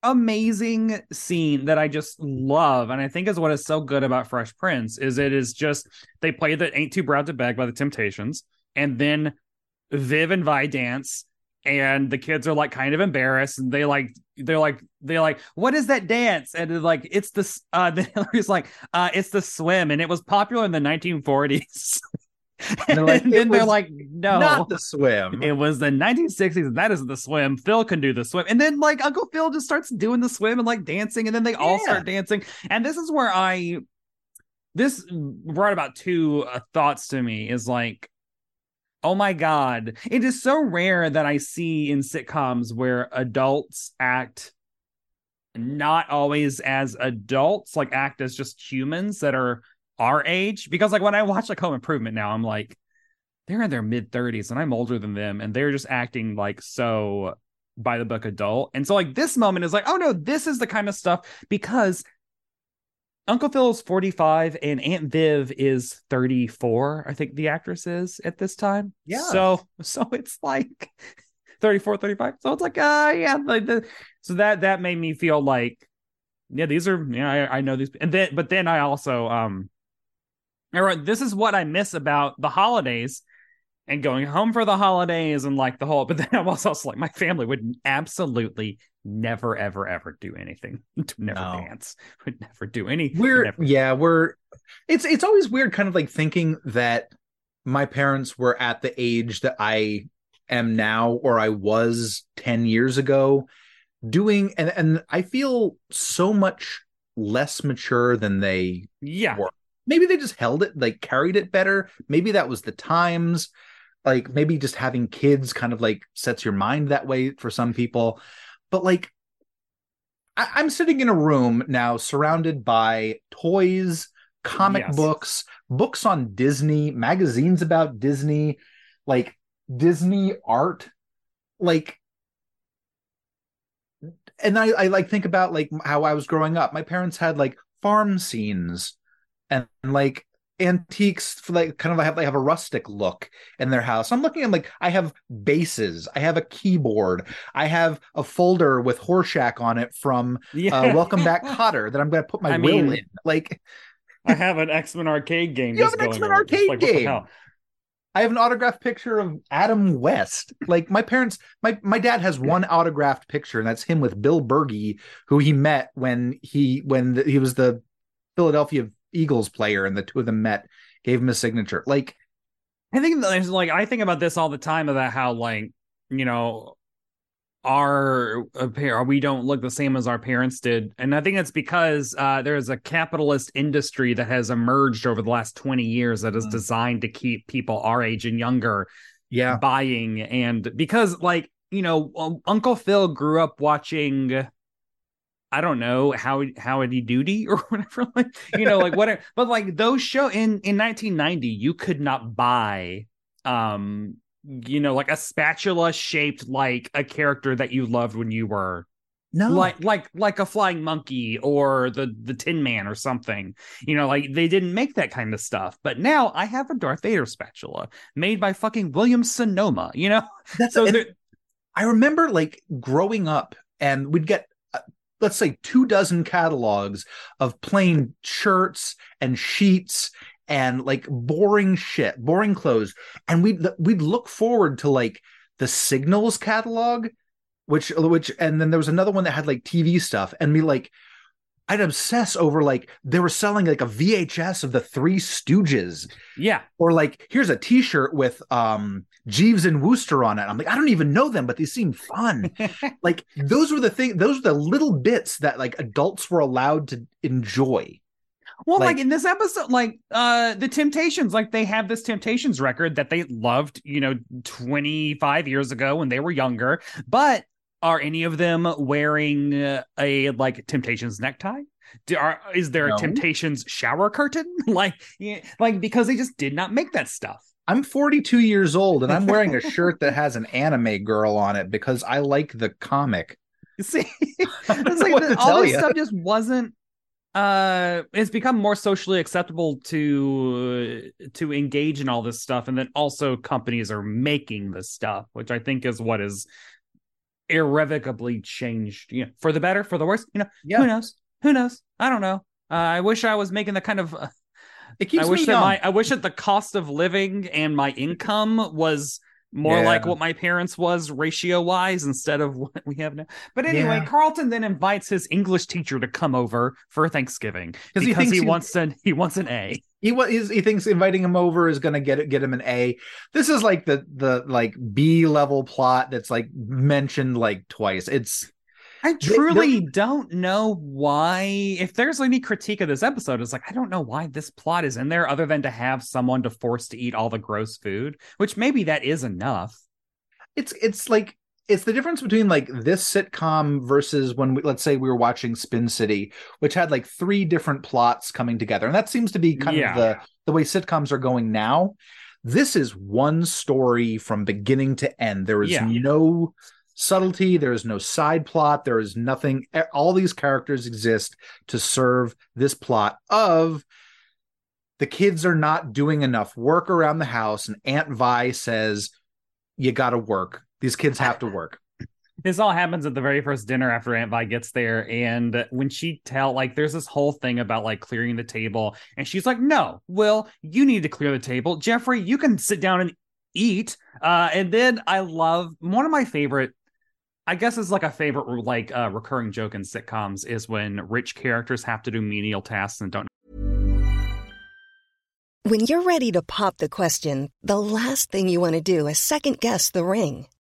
amazing scene that I just love, and I think is what is so good about Fresh Prince is it is just they play the "Ain't Too Proud to Beg" by the Temptations, and then Viv and Vi dance, and the kids are like kind of embarrassed and they like they're like they're like what is that dance? And they're like it's the *laughs* uh then Hilary's like uh it's the swim and it was popular in the 1940s and, *laughs* they're like, and then they're like no. not the swim. It was the 1960s that is the swim. Phil can do the swim. And then like uncle phil just starts doing the swim and like dancing and then they all start dancing. And this is where i this brought about two uh, thoughts to me is like Oh my God. It is so rare that I see in sitcoms where adults act not always as adults, like act as just humans that are our age. Because like when I watch like Home Improvement now, I'm like, they're in their mid 30s and I'm older than them, and they're just acting like so by the book adult. And so like this moment is like, oh no, this is the kind of stuff because Uncle Phil is 45 and Aunt Viv is 34, I think the actress is at this time. Yeah. So *laughs* so it's like 34, 35. So it's like, uh yeah, like the so that that made me feel like yeah, these are yeah, I, I know these and then but then I also um I wrote this is what I miss about the holidays and going home for the holidays and like the whole *laughs* but then I was also like my family would absolutely never ever ever do anything *laughs* never no. dance *laughs* would never do any we're never. yeah we're it's it's always weird kind of like thinking that my parents were at the age that I am now or I was 10 years ago doing and and I feel so much less mature than they yeah were. Maybe they just held it like carried it better. Maybe that was the times like maybe just having kids kind of like sets your mind that way for some people but like I- am sitting in a room now surrounded by toys comic yes. books books on disney magazines about disney like disney art like and I, I like think about like how i was growing up my parents had like farm scenes and like antiques for like kind of have they have a rustic look in their house. I'm looking at like I have bases, I have a keyboard, I have a folder with Horshack on it from yeah. uh, Welcome Back *laughs* Kotter that I'm going to put my I will mean, in. Like I have an X Men arcade game. *laughs* You have an X Men arcade like, game. I have an autographed picture of Adam West. Like my parents, my my dad has one autographed picture, and that's him with Bill Bergey, who he met when he when the, he was the Philadelphia Eagles player, and the two of them met, gave him a signature. Like, I think there's like I think about this all the time about how like you know our uh, we don't look the same as our parents did and i think it's because uh, there's a capitalist industry that has emerged over the last 20 years that is mm. designed to keep people our age and younger yeah buying and because like you know uncle phil grew up watching I don't know how Howdy Doody *laughs* or whatever, like you know, like whatever. but like those show in in 1990, you could not buy, um, you know, like a spatula shaped like a character that you loved when you were no. like like like a flying monkey or the the tin man or something. You know like they didn't make that kind of stuff. But now i have a darth vader spatula made by fucking william sonoma you know? That's so i remember like growing up and we'd get let's say two dozen catalogs of plain shirts and sheets and like boring shit, boring clothes. And we'd we'd look forward to like the signals catalog, which which and then there was another one that had like TV stuff, and we like I'd obsess over like they were selling like a VHS of the Three Stooges. Yeah. Or like here's a T-shirt with um Jeeves and Wooster on it. I'm like, I don't even know them, but they seem fun. *laughs* like those were the thing, those were the little bits that like adults were allowed to enjoy. Well, like, like, in this episode, like uh the Temptations, like they have this Temptations record that they loved, you know, 25 years ago when they were younger. But are any of them wearing a like Temptations necktie? Do, are, is there no. a Temptations shower curtain? *laughs* like, like because they just did not make that stuff. I'm 42 years old and I'm wearing a shirt that has an anime girl on it because I like the comic. *laughs* See, *laughs* it's like the, all this you. stuff just wasn't. Uh, it's become more socially acceptable to to engage in all this stuff, and then also companies are making this stuff, which I think is what is irrevocably changed. You know, for the better, for the worse. You know, yeah. who knows? Who knows? I don't know. Uh, I wish I was making the kind of uh, it keeps I wish that my I wish that the cost of living and my income was more yeah. like what my parents was ratio wise instead of what we have now. But anyway, yeah. Carlton then invites his English teacher to come over for Thanksgiving because he, he, he wants to he wants an A. He he thinks inviting him over is going to get get him an A. This is like the the like B level plot that's like mentioned like twice. It's I truly they, don't know why. If there's any critique of this episode, it's like I don't know why this plot is in there, other than to have someone to force to eat all the gross food, which maybe that is enough. It's it's like it's the difference between like this sitcom versus when we let's say we were watching Spin City, which had like three different plots coming together, and that seems to be kind yeah. of the the way sitcoms are going now. This is one story from beginning to end. There is yeah. no subtlety there is no side plot there is nothing all these characters exist to serve this plot of the kids are not doing enough work around the house and aunt vi says you got to work these kids have to work *laughs* this all happens at the very first dinner after aunt vi gets there and when she tell like there's this whole thing about like clearing the table and she's like no will you need to clear the table jeffrey you can sit down and eat uh and then i love one of my favorite I guess it's like a favorite like uh, recurring joke in sitcoms is when rich characters have to do menial tasks and don't. When you're ready to pop the question, the last thing you want to do is second guess the ring.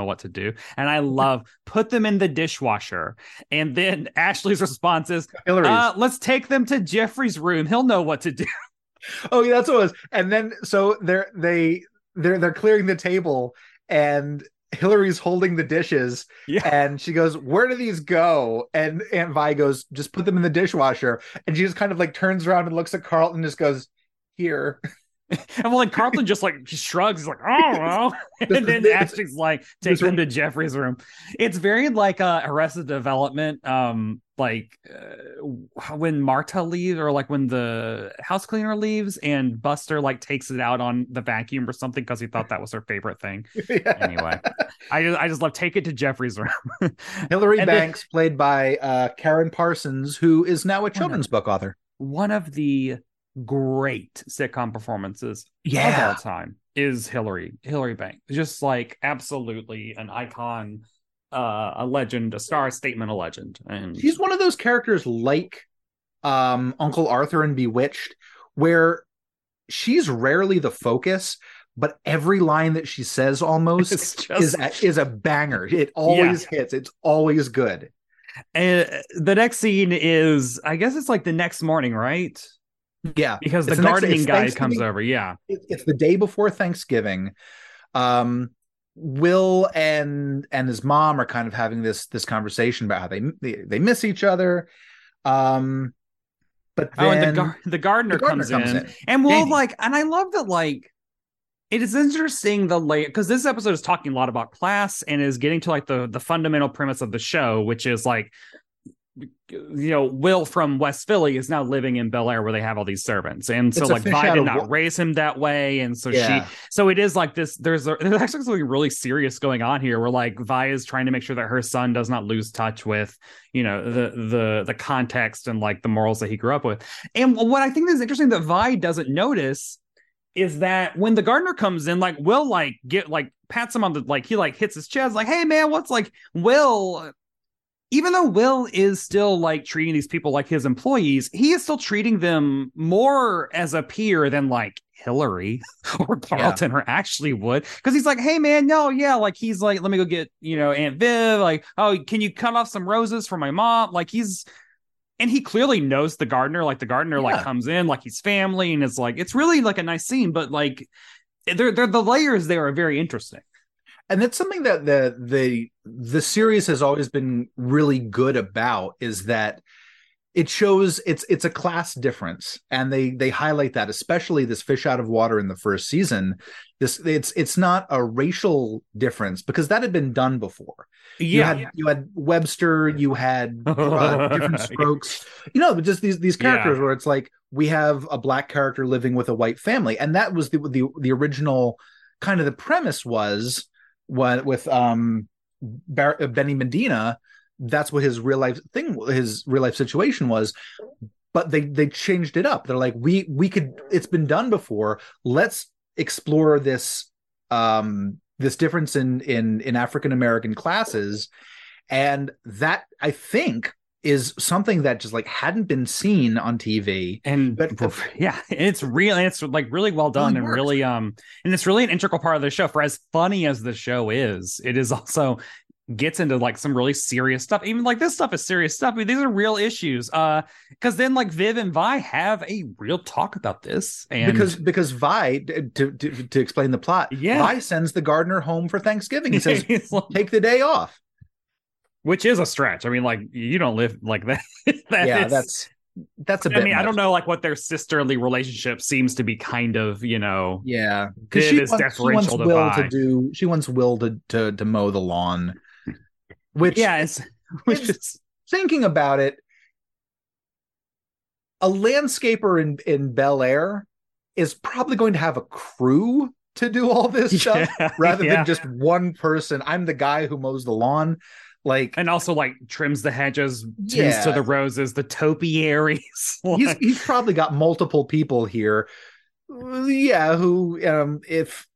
Know what to do. And I love put them in the dishwasher. And then *laughs* Ashley's response is, uh, let's take them to Jeffrey's room. He'll know what to do. *laughs* Oh, yeah, that's what it was. And then so they're they they're they're clearing the table and Hilary's holding the dishes yeah. and she goes, Where do these go? And Aunt Vi goes, Just put them in the dishwasher. And she just kind of like turns around and looks at Carlton and just goes, Here. *laughs* *laughs* and well, like Carlton just like shrugs, he's like, oh *laughs* well. *laughs* and then Ashley's like, take him to Jeffrey's room. It's very like uh Arrested Development. Um, like uh, when Marta leaves, or like when the house cleaner leaves, and Buster like takes it out on the vacuum or something because he thought that was her favorite thing. yeah. Anyway, I just I just love take it to Jeffrey's room. Hilary Banks, then, played by uh, Karen Parsons, who is now a children's book author. One of the great sitcom performances yeah. of all time is Hilary Hilary Banks. Just like absolutely an icon, uh, a legend, a star statement, a legend. And she's one of those characters like um, Uncle Arthur and Bewitched, where she's rarely the focus, but every line that she says *laughs* almost just... is a, is a banger. It always yeah. hits. It's always good. And the next scene is, I guess it's like the next morning, right? Yeah, because the, gardening guy comes over. Yeah, it's the day before Thanksgiving. Um, Will and and his mom are kind of having this this conversation about how they they, they miss each other. Um, but then, oh, and the, gar- the gardener, the gardener comes, comes in, in, and Will Danny. like, and I love that like it is interesting the lay because this episode is talking a lot about class and is getting to like the the fundamental premise of the show, which is like you know, Will from West Philly is now living in Bel Air where they have all these servants. And so like Vi did not raise him that way. And so yeah. she so it is like this there's a, there's actually something really serious going on here where like Vi is trying to make sure that her son does not lose touch with, you know, the the the context and like the morals that he grew up with. And what I think is interesting that Vi doesn't notice is that when the gardener comes in, like Will like get like pats him on the like he like hits his chest, like, hey man, what's like Will even though Will is still like treating these people like his employees, he is still treating them more as a peer than like Hilary *laughs* or Carlton yeah. or Ashley would. Cause he's like, hey man, no, yeah, like he's like, let me go get, you know, Aunt Viv, like, oh, can you cut off some roses for my mom? Like he's and he clearly knows the gardener, like the gardener yeah. like comes in like he's family, and it's like it's really like a nice scene, but like they're, they're the layers there are very interesting and that's something that the the the series has always been really good about is that it shows it's it's a class difference and they they highlight that especially this fish out of water in the first season. This it's it's not a racial difference because that had been done before. Yeah. you had, you had webster you had *laughs* uh, different strokes. You know just these these characters yeah. where it's like we have a black character living with a white family and that was the the, the original kind of the premise was what with um Bar- Benny Medina, that's what his real life thing, his real life situation was. But they they changed it up. They're like, we we could. It's been done before. Let's explore this um this difference in in in African American classes, and that I think is something that just like hadn't been seen on TV. And but *laughs* yeah, it's real it's like really well done really and really um and it's really an integral part of the show. For as funny as the show is, it is also gets into like some really serious stuff. Even like this stuff is serious stuff. I mean, these are real issues. Uh because then like Viv and Vi have a real talk about this. And because because Vi to to, to explain the plot, yeah, Vi sends the gardener home for Thanksgiving. He *laughs* says, take the day off which is a stretch. I mean, like you don't live like that. *laughs* that yeah, is, that's that's a bit. I mean, much. I don't know like what their sisterly relationship seems to be kind of, you know. Yeah, because she, wants, she wants Will to do. She wants Will to to to mow the lawn, which yeah, it's *laughs* which is thinking about it. A landscaper in in Bel Air is probably going to have a crew to do all this *laughs* stuff yeah, rather yeah. than just one person. I'm the guy who mows the lawn like and also like trims the hedges tends yeah. to the roses the topiaries *laughs* like... he's, he's probably got multiple people here yeah who um if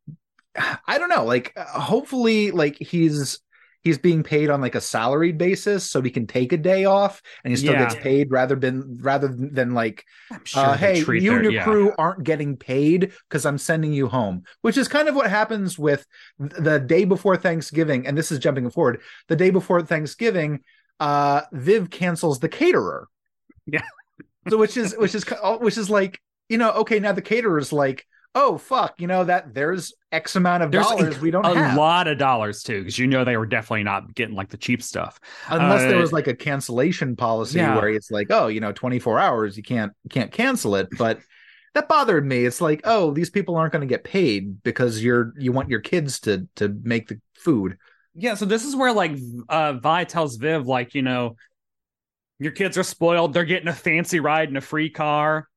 i don't know like hopefully like he's he's being paid on like a salaried basis so he can take a day off and he still yeah. gets paid rather than rather than like sure uh, hey you their, and your yeah. crew aren't getting paid because i'm sending you home which is kind of what happens with the day before thanksgiving and this is jumping forward the day before thanksgiving uh viv cancels the caterer yeah so which is which is which is like you know okay now the caterer's like oh fuck, you know that there's X amount of there's dollars we don't a have. lot of dollars too, because you know they were definitely not getting like the cheap stuff. Unless uh, there was like a cancellation policy yeah. where it's like, oh, you know, 24 hours, you can't you can't cancel it. But that bothered me. It's like, oh, these people aren't going to get paid because you're you want your kids to to make the food. Yeah, so this is where like uh Vi tells Viv, like, you know, your kids are spoiled, they're getting a fancy ride in a free car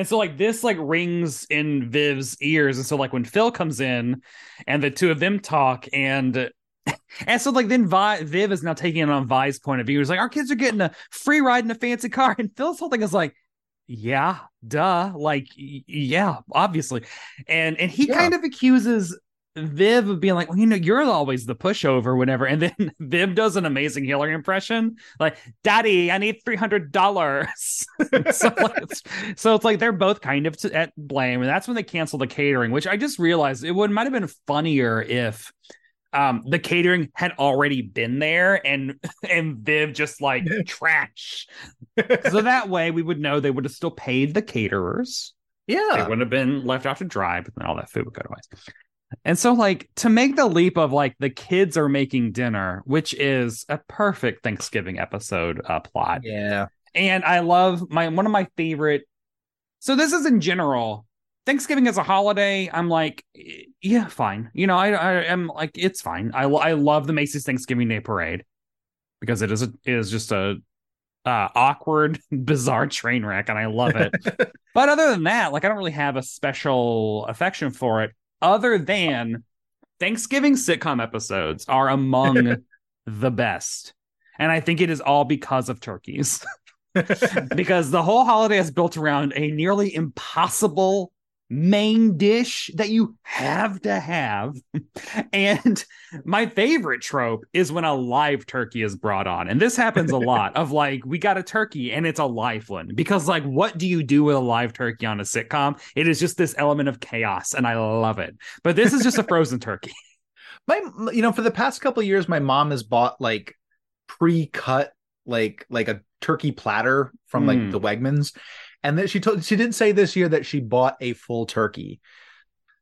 and so like this like rings in Viv's ears. And so like when Phil comes in and the two of them talk and and so like then Vi, Viv is now taking it on Vi's point of view. He's like, our kids are getting a free ride in a fancy car. *laughs* And Phil's whole thing is like, yeah, duh. Like, yeah, obviously. And and he yeah. kind of accuses Viv of being like, well, you know, you're always the pushover, whatever. And then *laughs* Viv does an amazing Hilary impression, like, "Daddy, I need three hundred dollars." *laughs* so, like, it's, so it's like they're both kind of to, at blame, and that's when they cancel the catering. Which I just realized it would might have been funnier if um the catering had already been there and *laughs* and Viv just like trash. so that way we would know they would have still paid the caterers. Yeah. They wouldn't have been left out to dry, but then all that food would go to waste. And so, like, to make the leap of like the kids are making dinner, which is a perfect Thanksgiving episode uh, plot. Yeah. And I love my one of my favorite. So, this is in general. Thanksgiving as a holiday, I'm like, yeah, fine. You know, I, I am like, it's fine. I, I love the Macy's Thanksgiving Day Parade because it is a, it is just a uh, awkward, *laughs* bizarre train wreck, and I love it. *laughs* but other than that, like, I don't really have a special affection for it other than Thanksgiving sitcom episodes are among *laughs* the best. And I think it is all because of turkeys. *laughs* *laughs* because the whole holiday is built around a nearly impossible main dish that you have to have. *laughs* and my favorite trope is when a live turkey is brought on. And this happens a *laughs* lot of like, we got a turkey and it's a live one. Because, like, what do you do with a live turkey on a sitcom? It is just this element of chaos, and I love it. But this is just a frozen *laughs* turkey. My, you know, for the past couple years, my mom has bought like pre-cut, like like a turkey platter from like mm. the Wegmans, and then she told she did say this year that she bought a full turkey.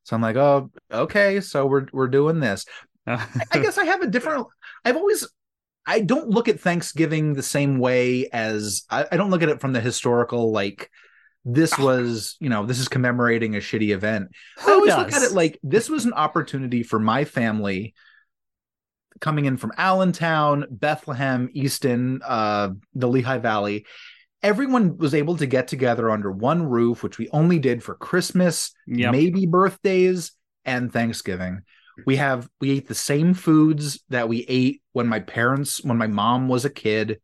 So I'm like, oh, okay, so we're we're doing this. I guess I have a different. I've always I don't look at Thanksgiving the same way as I, I don't look at it from the historical like this was you know this is commemorating a shitty event. Who I always does? look at it like this was an opportunity for my family coming in from Allentown, Bethlehem, Easton, uh, the Lehigh Valley, everyone was able to get together under one roof, which we only did for Christmas, yep. maybe birthdays, and Thanksgiving. We have we ate the same foods that we ate when my parents, when my mom was a kid.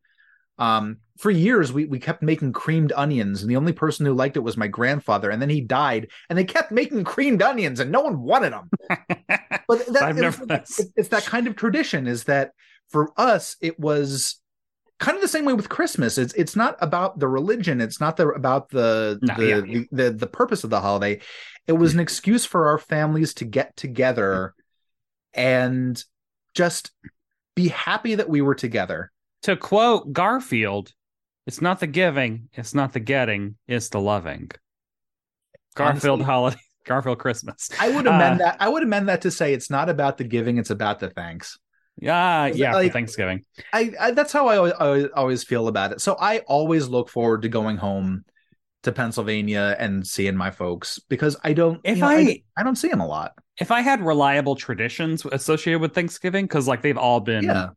Um, for years we, we kept making creamed onions, and the only person who liked it was my grandfather, and then he died, and they kept making creamed onions, and no one wanted them. *laughs* but that, *laughs* it, it's that kind of tradition is that for us it was kind of the same way with Christmas. It's it's not about the religion. It's not the, about the no, the, yeah. the, the the purpose of the holiday. It was an excuse for our families to get together and just be happy that we were together. To quote Garfield, it's not the giving, it's not the getting, it's the loving. Garfield Honestly, holiday, *laughs* Garfield Christmas. I would amend uh, that. I would amend that to say it's not about the giving, it's about the thanks. Yeah, yeah, like, for Thanksgiving. I, I, that's how I always, I always feel about it. So I always look forward to going home to Pennsylvania and seeing my folks because I don't if you know, I, I, I don't see them a lot. If I had reliable traditions associated with Thanksgiving, because like they've all been yeah.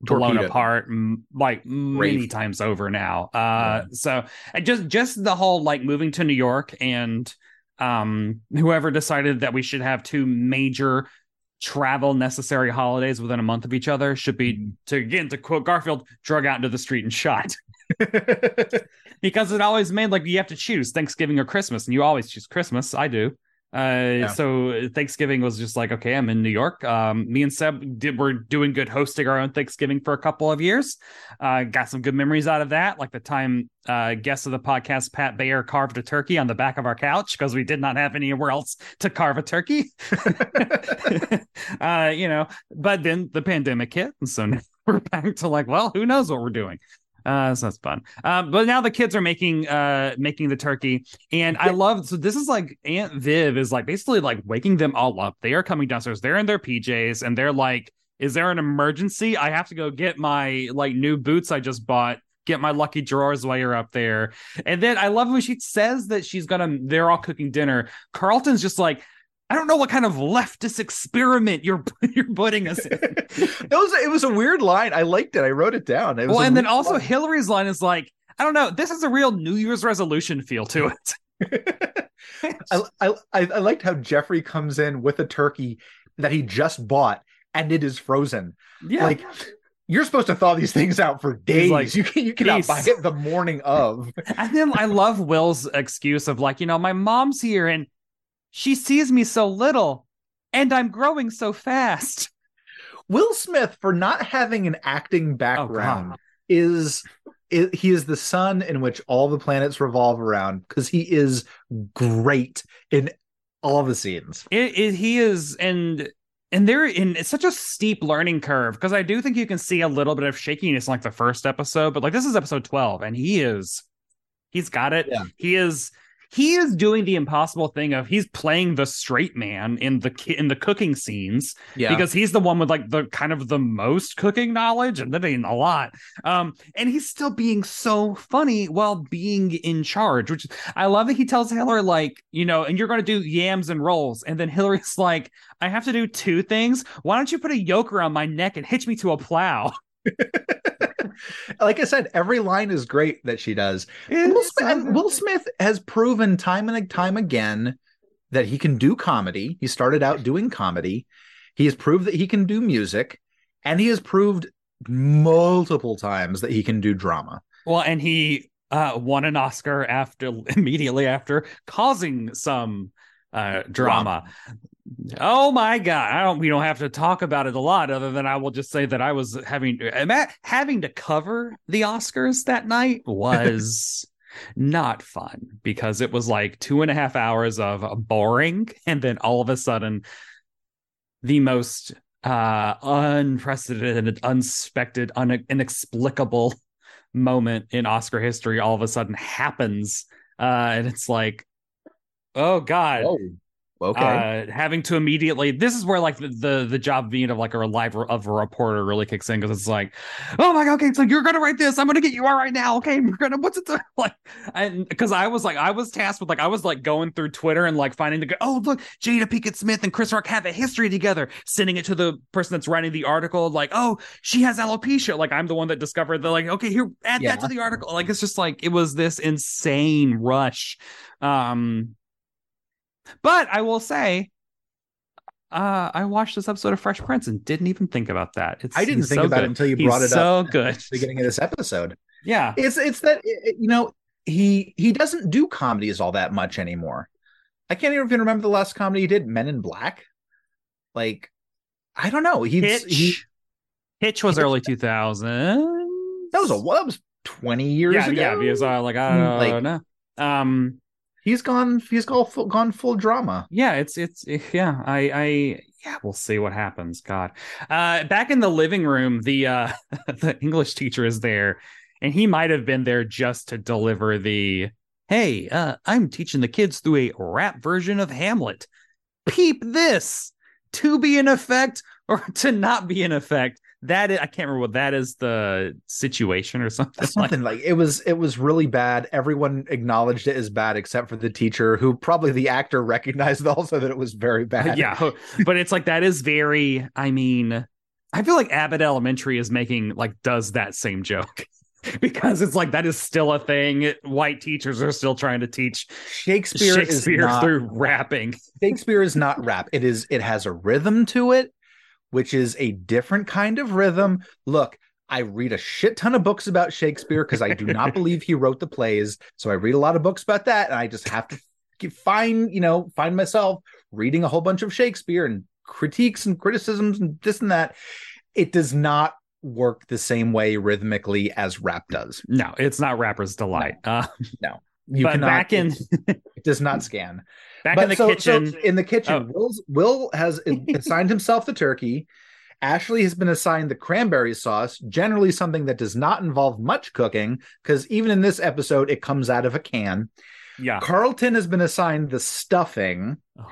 blown apart like many times over now. Uh, yeah. so just just the whole like moving to New York and um whoever decided that we should have two major travel necessary holidays within a month of each other should be mm-hmm. to again to quote Garfield, drug out into the street and shot. *laughs* *laughs* because it always made like you have to choose Thanksgiving or Christmas, and you always choose Christmas. I do. Uh, yeah. So Thanksgiving was just like, okay, I'm in New York. Um, me and Seb did we're doing good hosting our own Thanksgiving for a couple of years. Uh, got some good memories out of that, like the time uh, guest of the podcast Pat Bayer carved a turkey on the back of our couch because we did not have anywhere else to carve a turkey. *laughs* *laughs* uh, you know, but then the pandemic hit, and so now *laughs* we're back to like, well, who knows what we're doing. Uh, so that's fun. Uh, but now the kids are making uh making the turkey, and I love. So this is like Aunt Viv is like basically like waking them all up. They are coming downstairs. They're in their PJs, and they're like, "Is there an emergency? I have to go get my like new boots I just bought." Get my lucky drawers while you're up there. And then I love when she says that she's gonna, they're all cooking dinner. Carlton's just like, I don't know what kind of leftist experiment you're *laughs* you're putting us in. *laughs* it was it was a weird line. I liked it. I wrote it down. It well, and then also line. Hilary's line is like, I don't know. This is a real New Year's resolution feel to it. *laughs* I, I I liked how Jeffrey comes in with a turkey that he just bought and it is frozen. Yeah. Like you're supposed to thaw these things out for days. Like, you can you cannot buy it the morning of. And then I love Will's excuse of like, you know, my mom's here and she sees me so little, and I'm growing so fast. *laughs* Will Smith, for not having an acting oh, background, oh, is, is he is the sun in which all the planets revolve around because he is great in all the scenes. It, it, he is, and and they're in it's such a steep learning curve because I do think you can see a little bit of shakiness in like the first episode, but like this is episode 12 and he is he's got it. Yeah. He is he is doing the impossible thing of he's playing the straight man in the in the cooking scenes yeah. because he's the one with like the kind of the most cooking knowledge and that ain't a lot. Um and he's still being so funny while being in charge which i love that he tells hilary like you know and you're going to do yams and rolls. And then hilary's like i have to do two things. Why don't you put a yoke around my neck and hitch me to a plow *laughs* like I said, every line is great that she does. Will Smith, Will Smith, has proven time and time again that he can do comedy. He started out doing comedy. He has proved that he can do music, and he has proved multiple times that he can do drama. Well, and he uh, won an Oscar after *laughs* immediately after causing some uh, drama. drama. Oh my god! I don't. We don't have to talk about it a lot, other than I will just say that I was having having to cover the Oscars that night was *laughs* not fun because it was like two and a half hours of boring, and then all of a sudden, the most uh unprecedented, unexpected, un- inexplicable moment in Oscar history all of a sudden happens, uh, and it's like, oh god. Whoa okay. Uh, having to immediately this is where like the the, the job being of like a live of a reporter really kicks in because it's like oh my god okay so you're gonna write this. I'm gonna get you out right now. Okay we're gonna what's it *laughs* like and because i was like i was tasked with like i was like going through twitter and like finding the oh look jada pinkett smith and chris rock have a history together sending it to the person that's writing the article like oh she has alopecia. Like i'm the one that discovered the like okay here add yeah. that to the article. Like it's just like it was this insane rush. Um but I will say, uh, I watched this episode of Fresh Prince and didn't even think about that. It's, I didn't think so about good. it until you brought he's it so up. So good. beginning of this episode. Yeah, it's it's that you know he he doesn't do comedies all that much anymore. I can't even remember the last comedy he did. Men in Black. Like, I don't know. He's Hitch. he Hitch was Hitch. early two thousand. That was a what? That was twenty years yeah, ago. Yeah, because I like I don't like, know. Um, he's gone he's gone full, gone full drama. Yeah it's it's yeah i i yeah we'll see what happens god. Uh back in the living room the uh *laughs* the english teacher is there and he might have been there just to deliver the hey uh i'm teaching the kids through a rap version of hamlet. Peep this! To be in effect or *laughs* to not be in effect that is, I can't remember what that is the situation or something. *laughs* Something like. like. it was it was really bad. Everyone acknowledged it as bad except for the teacher, who probably the actor recognized *laughs* also that it was very *laughs* bad. Yeah, but it's like that is very. I mean, I feel like Abbott Elementary is making like does that same joke. because it's like that is still a thing. White teachers are still trying to teach Shakespeare, Shakespeare not, through rapping. Shakespeare is not rap. It is. It has a rhythm to it which is a different kind of rhythm. Look, I read a shit ton of books about Shakespeare because I do not *laughs* believe he wrote the plays. So I read a lot of books about that, and I just have to find, you know, find myself reading a whole bunch of Shakespeare and critiques and criticisms and this and that. It does not work the same way rhythmically as rap does. No, it's not rapper's delight. No, uh, no. You but cannot, back in, it, *laughs* it does not scan. Back but in the so, kitchen. So in the kitchen, oh. Will's, Will has *laughs* assigned himself the turkey. Ashley has been assigned the cranberry sauce, generally something that does not involve much cooking, because even in this episode, it comes out of a can. Yeah. Carlton has been assigned the stuffing. Oh.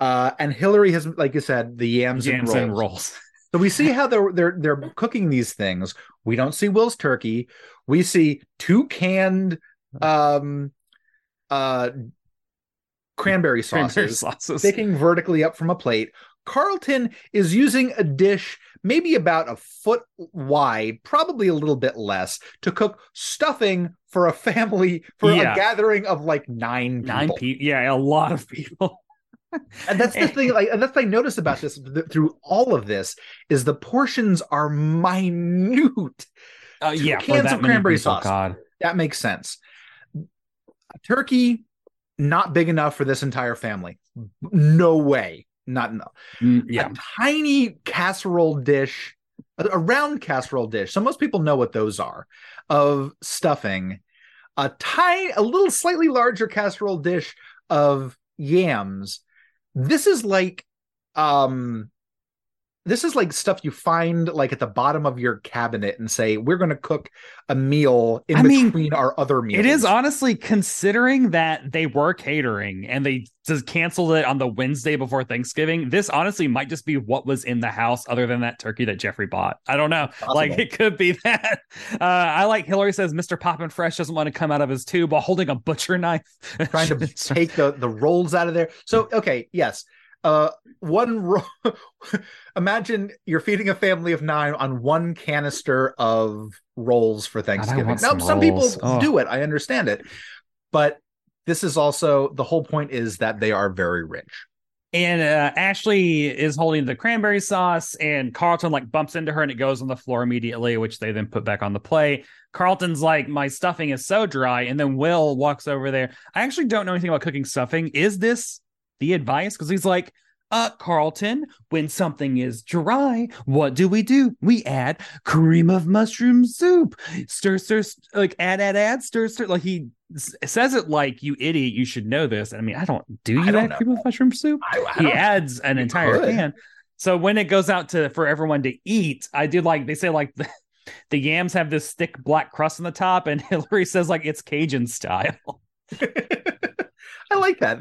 Uh, and Hilary has, like you said, the yams, yams and rolls. And rolls. so we see *laughs* how they're they're they're cooking these things. We don't see Will's turkey. We see two canned um uh cranberry *laughs* sauces, cranberry sauces sticking vertically up from a plate. Carlton is using a dish maybe about a foot wide, probably a little bit less, to cook stuffing for a family for yeah. a gathering of like nine people. Nine people, yeah, a lot of people. *laughs* and that's the thing like that's what i noticed about this th- through all of this is the portions are minute uh, yeah cans of cranberry people, sauce God. that makes sense turkey not big enough for this entire family. No way. Not enough. Mm, yeah. A tiny casserole dish, a round casserole dish. So most people know what those are of stuffing. A tiny, a little slightly larger casserole dish of yams. This is like um this is like stuff you find like at the bottom of your cabinet and say we're going to cook a meal in I between mean, our other meals. It is honestly considering that they were catering and they just canceled it on the Wednesday before Thanksgiving. This honestly might just be what was in the house other than that turkey that Jeffrey bought. I don't know. Like it could be *laughs* that. Uh, I like Hilary says Mr. Poppin' Fresh doesn't want to come out of his tube while holding a butcher knife trying to *laughs* take the the rolls out of there. So okay, yes uh one ro- *laughs* imagine you're feeding a family of nine on one canister of rolls for thanksgiving now some, some people oh. do it i understand it but this is also the whole point is that they are very rich and uh, Ashley is holding the cranberry sauce, and Carlton like bumps into her, and it goes on the floor immediately, which they then put back on the plate. Carlton's like, "My stuffing is so dry," and then Will walks over there. I actually don't know anything about cooking stuffing. Is this the advice because he's like, uh, Carlton, when something is dry, what do we do? We add cream of mushroom soup. Stir, stir, like add, add, add, stir, stir. Like he says it like you idiot, you should know this. I mean, I don't. Do you add cream of mushroom soup? I, I he adds an entire could. can. So when it goes out to for everyone to eat, I do like they say like *laughs* the, the yams have this thick black crust on the top, and *laughs* Hilary says like it's Cajun style. *laughs* I like that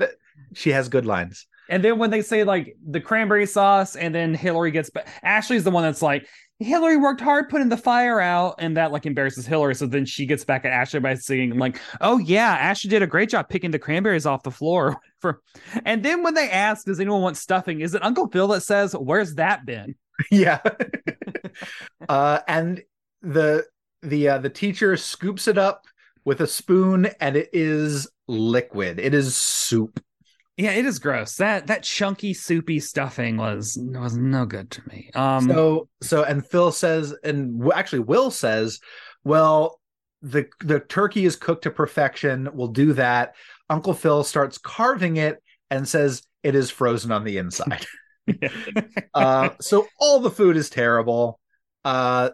she has good lines. And then when they say like the cranberry sauce, and then Hilary gets back, Ashley's the one that's like, Hilary worked hard putting the fire out, and that like embarrasses Hilary. So then she gets back at Ashley by saying, like, oh yeah, Ashley did a great job picking the cranberries off the floor. *laughs* For and then when they ask, does anyone want stuffing? Is it Uncle Phil that says, Where's that been? *laughs* Yeah. *laughs* uh, and the the uh, the teacher scoops it up with a spoon, and it is liquid. It is soup. Yeah, it is gross. That that chunky soupy stuffing was was no good to me. Um So so and Phil says and actually Will says, well, the the turkey is cooked to perfection. We'll do that. Uncle Phil starts carving it and says it is frozen on the inside. *laughs* uh, so all the food is terrible. Uh,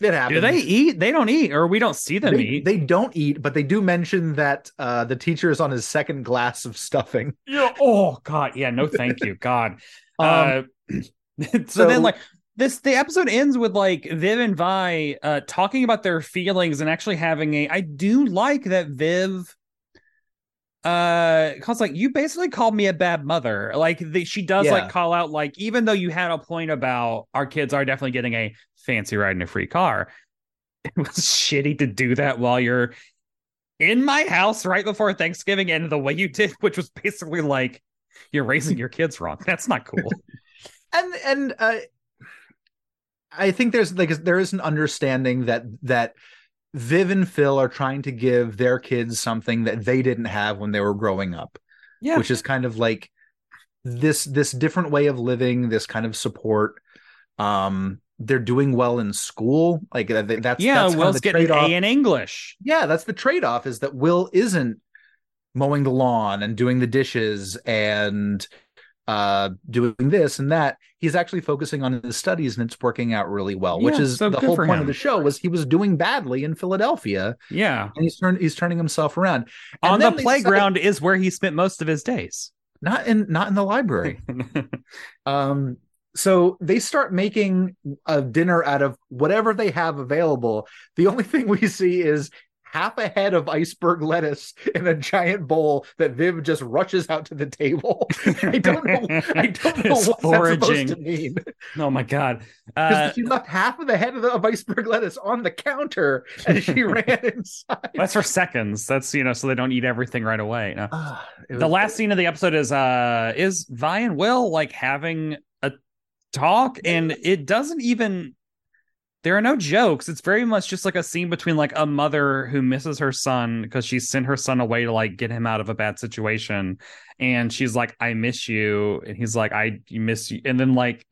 it happens. Do they eat? They don't eat, or we don't see them they, eat. They don't eat, but they do mention that uh, the teacher is on his second glass of stuffing. Yeah. Oh God. Yeah. No, thank you, *laughs* God. Um, uh, so, *clears throat* so, then, like this, the episode ends with like Viv and Vi uh, talking about their feelings and actually having a. I do like that Viv uh cause like you basically called me a bad mother like the, she does yeah. like call out like even though you had a point about our kids are definitely getting a fancy ride in a free car *laughs* it was shitty to do that while you're in my house right before thanksgiving and the way you did which was basically like you're raising your kids wrong that's not cool *laughs* and and uh i think there's like there is an understanding that that Viv and Phil are trying to give their kids something that they didn't have when they were growing up. Yeah. Which is kind of like this this different way of living, this kind of support. Um they're doing well in school. Like that's yeah. That's Will's getting trade-off. A in English. Yeah, that's the trade off. Is that Will isn't mowing the lawn and doing the dishes and uh, doing this and that. He's actually focusing on his studies and it's working out really well, yeah, which is so the whole point him. of the show was he was doing badly in Philadelphia. Yeah. And he's turned he's turning himself around. And on the playground is where he spent most of his days. Not in not in the library. *laughs* um so they start making a dinner out of whatever they have available. The only thing we see is half a head of iceberg lettuce in a giant bowl that Viv just rushes out to the table. I don't know. I *laughs* don't know what foraging. that's supposed to mean. Oh my god! Uh, she left half of the head of, the, of iceberg lettuce on the counter as she *laughs* ran inside. That's for seconds. That's you know, so they don't eat everything right away. No. Uh, the last scene of the episode is uh is Vi and Will like having talk, and it doesn't even there are no jokes. It's very much just like a scene between like a mother who misses her son because she sent her son away to like get him out of a bad situation. And she's like, I miss you. And he's like, I miss you. And then like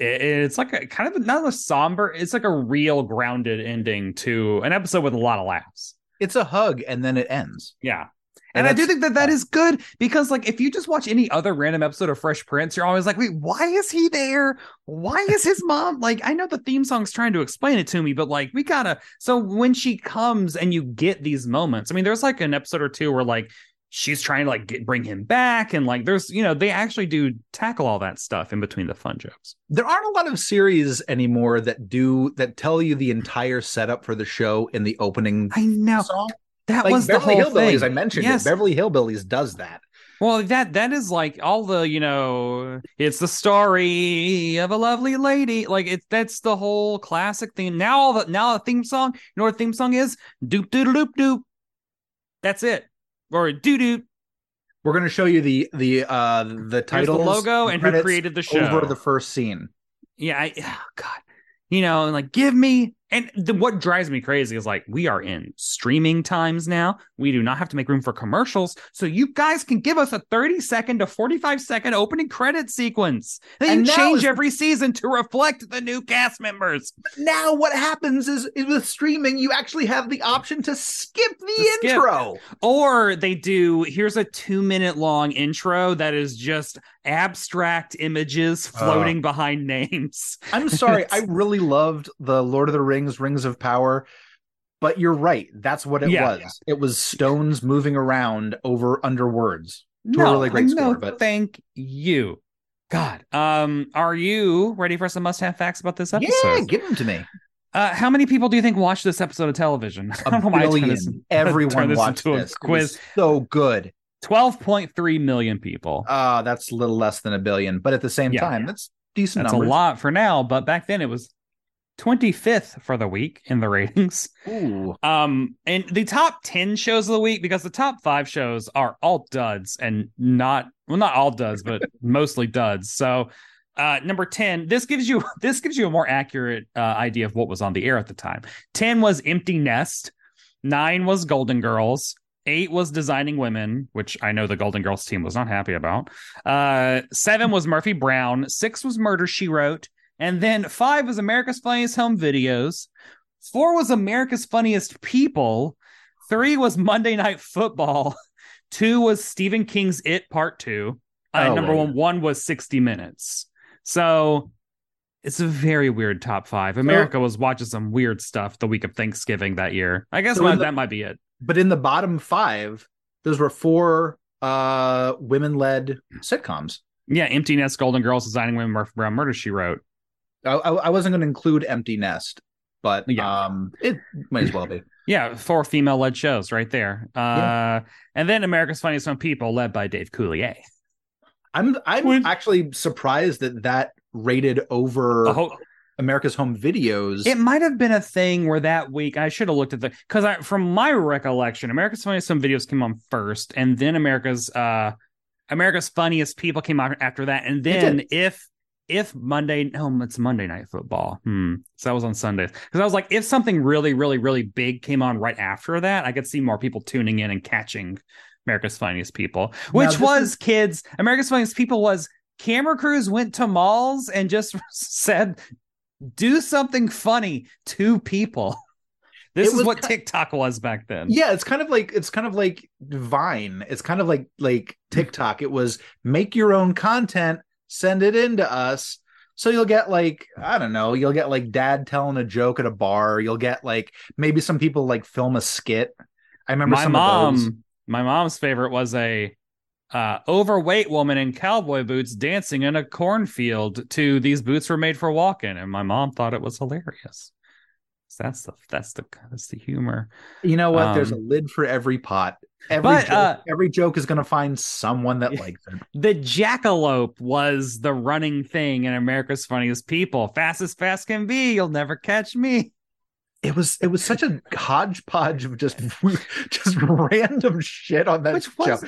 it, it's like a kind of not a somber, it's like a real grounded ending to an episode with a lot of laughs. It's a hug and then it ends. Yeah. And, and I do think that that is good because, like, if you just watch any other random episode of Fresh Prince, you're always like, wait, why is he there? Why is his *laughs* mom like? I know the theme song's trying to explain it to me, but like, we gotta. So when she comes and you get these moments, I mean, there's like an episode or two where like she's trying to like get, bring him back, and like, there's you know, they actually do tackle all that stuff in between the fun jokes. There aren't a lot of series anymore that do that tell you the entire setup for the show in the opening. I know. Song. That like was Beverly the whole Hillbillies. thing. I mentioned yes. it. Beverly Hillbillies does that. Well, that that is like all the you know, it's the story of a lovely lady. Like it's that's the whole classic theme. Now all the now the theme song. You know what theme song is? Doop doop doop doop. That's it. Or doo doo. We're gonna show you the the uh the title, the logo, and who created the show over the first scene. Yeah, I, oh God, you know, and like give me and the, what drives me crazy is like we are in streaming times now. We do not have to make room for commercials, so you guys can give us a thirty second to forty five second opening credit sequence. They and change every season to reflect the new cast members. Now, what happens is, is with streaming, you actually have the option to skip the to intro, skip. or they do. Here's a two minute long intro that is just abstract images floating uh, behind names. I'm sorry, *laughs* I really loved the Lord of the Rings Rings, Rings of Power. But you're right. That's what it yeah, was. Yeah. It was stones moving around over under words. To no, a really great score. No, but thank you. God. Um, are you ready for some must have facts about this episode? Yeah, give them to me. Uh, how many people do you think watched this episode of television? *laughs* A billion. This, Everyone this watched this. Quiz. so good. 12.3 million people. Uh, that's a little less than a billion, but at the same yeah, time, that's decent. That's numbers. a lot for now, but back then it was 25th for the week in the ratings. Ooh. Um, and the top 10 shows of the week, because the top five shows are all duds and not, well, not all duds, but *laughs* mostly duds. So, uh, number 10, this gives you, *laughs* this gives you a more accurate uh, idea of what was on the air at the time. 10 was Empty Nest. Nine was Golden Girls. Eight was Designing Women, which I know the Golden Girls team was not happy about. Uh, seven was Murphy Brown. Six was Murder She Wrote. And then five was America's Funniest Home Videos. Four was America's Funniest People. Three was Monday Night Football. *laughs* Two was Stephen King's It Part Two. Uh, oh, number one, one was 60 Minutes. So it's a very weird top five. America so, was watching some weird stuff the week of Thanksgiving that year. I guess so my, the, that might be it. But in the bottom five, those were four uh women led sitcoms. Yeah, Empty Nest, Golden Girls, Designing Women, Murphy Brown, Murder She Wrote. I, I wasn't going to include Empty Nest but yeah. um, it might as well be. Yeah, four female-led shows right there. Uh, yeah. and then America's Funniest Home People, led by Dave Coulier. I'm I'm actually surprised that that rated over whole, America's Home Videos. It might have been a thing where that week I should have looked at the because I from my recollection, America's Funniest Home Videos came on first, and then America's uh America's Funniest People came out after that, and then if if Monday, no, it's Monday Night Football. Hmm. So that was on Sundays because I was like, if something really, really, really big came on right after that, I could see more people tuning in and catching America's Funniest People, which was is... kids. America's Funniest People was camera crews went to malls and just *laughs* said, "Do something funny to people." *laughs* This it is what TikTok was back then. Yeah, it's kind of like it's kind of like Vine. It's kind of like like TikTok. It was make your own content, send it in to us. So you'll get like I don't know, you'll get like dad telling a joke at a bar. You'll get like maybe some people like film a skit. I remember my mom. My mom's favorite was a uh, overweight woman in cowboy boots dancing in a cornfield to these boots were made for walking, and my mom thought it was hilarious. So that's the that's the that's the humor. You know what? Um, There's a um, lid for every pot. Every but, joke, uh, every joke is going to find someone that *laughs* likes it. The jackalope was the running thing in America's Funniest People. Fast as fast can be. You'll never catch me it was it was such a hodgepodge of just *laughs* just random shit on that Which show. Was,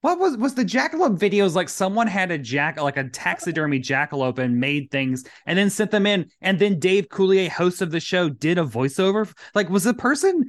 what was was the jackalope videos like? Someone had a jack like a taxidermy jackalope and made things and then sent them in, and then Dave Coulier, host of the show, did a voiceover. Like, was the person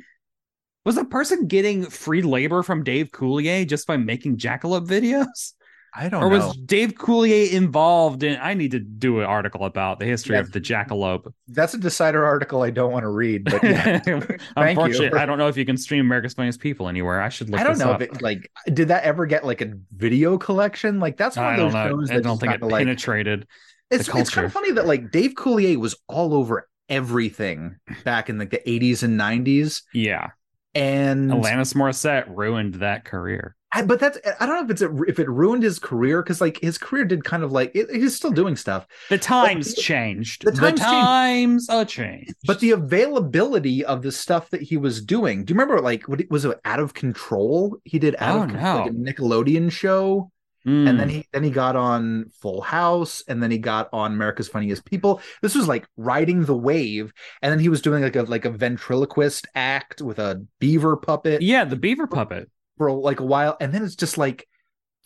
was the person getting free labor from Dave Coulier just by making jackalope videos? *laughs* I don't know. or know. was Dave Coulier involved in? I need to do an article about the history yeah, of the jackalope. That's a decider article I don't want to read, but yeah. *laughs* *laughs* unfortunately, I don't know if you can stream America's Funniest People anywhere. I should look. I don't know up. if it like did that ever get like a video collection? Like that's one I of those shows. That I don't think it like, penetrated. It's it's kind of funny that like Dave Coulier was all over everything back in like the 80s and 90s. Yeah. And Alanis Morissette ruined that career. I, but that's I don't know if it's a, if it ruined his career because like his career did kind of like it, he's still doing stuff. The times but, changed. The times, the times changed. are changed. But the availability of the stuff that he was doing. Do you remember like what it was it out of control? He did out oh, of control, no. like a Nickelodeon show. Mm. And then he then he got on Full House, and then he got on America's Funniest People. This was like riding the wave, and then he was doing like a like a ventriloquist act with a beaver puppet. Yeah, the beaver puppet for like a while, and then it's just like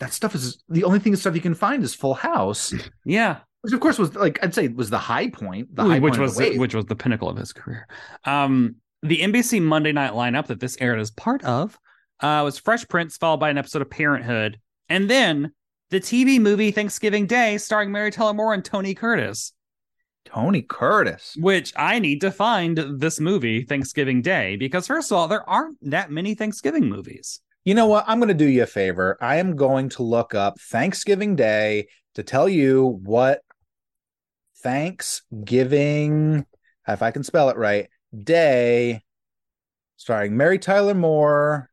that stuff is the only thing stuff you can find is Full House. *laughs* Yeah, which of course was like I'd say was the high point, the high which point was the, which was the pinnacle of his career. Um, the NBC Monday night lineup that this aired as part of uh, was Fresh Prince, followed by an episode of Parenthood, and then the TV movie Thanksgiving Day, starring Mary Tyler Moore and Tony Curtis. Tony Curtis. Which I need to find this movie Thanksgiving Day because first of all, there aren't that many Thanksgiving movies. You know what? I'm going to do you a favor. I am going to look up Thanksgiving Day to tell you what Thanksgiving, if I can spell it right, Day, starring Mary Tyler Moore.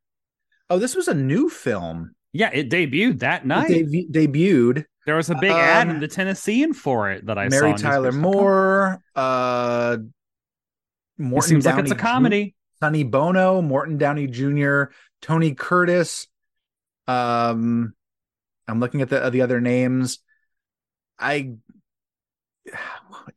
Oh, this was a new film. Yeah, it debuted that night. It debuted. There was a big um, ad in the Tennessean for it that I Mary saw. Mary Tyler Moore. Uh, Morton it seems Downey like it's a comedy. Sonny Bono, Morton Downey Jr., Tony Curtis. Um, I'm looking at the the other names. I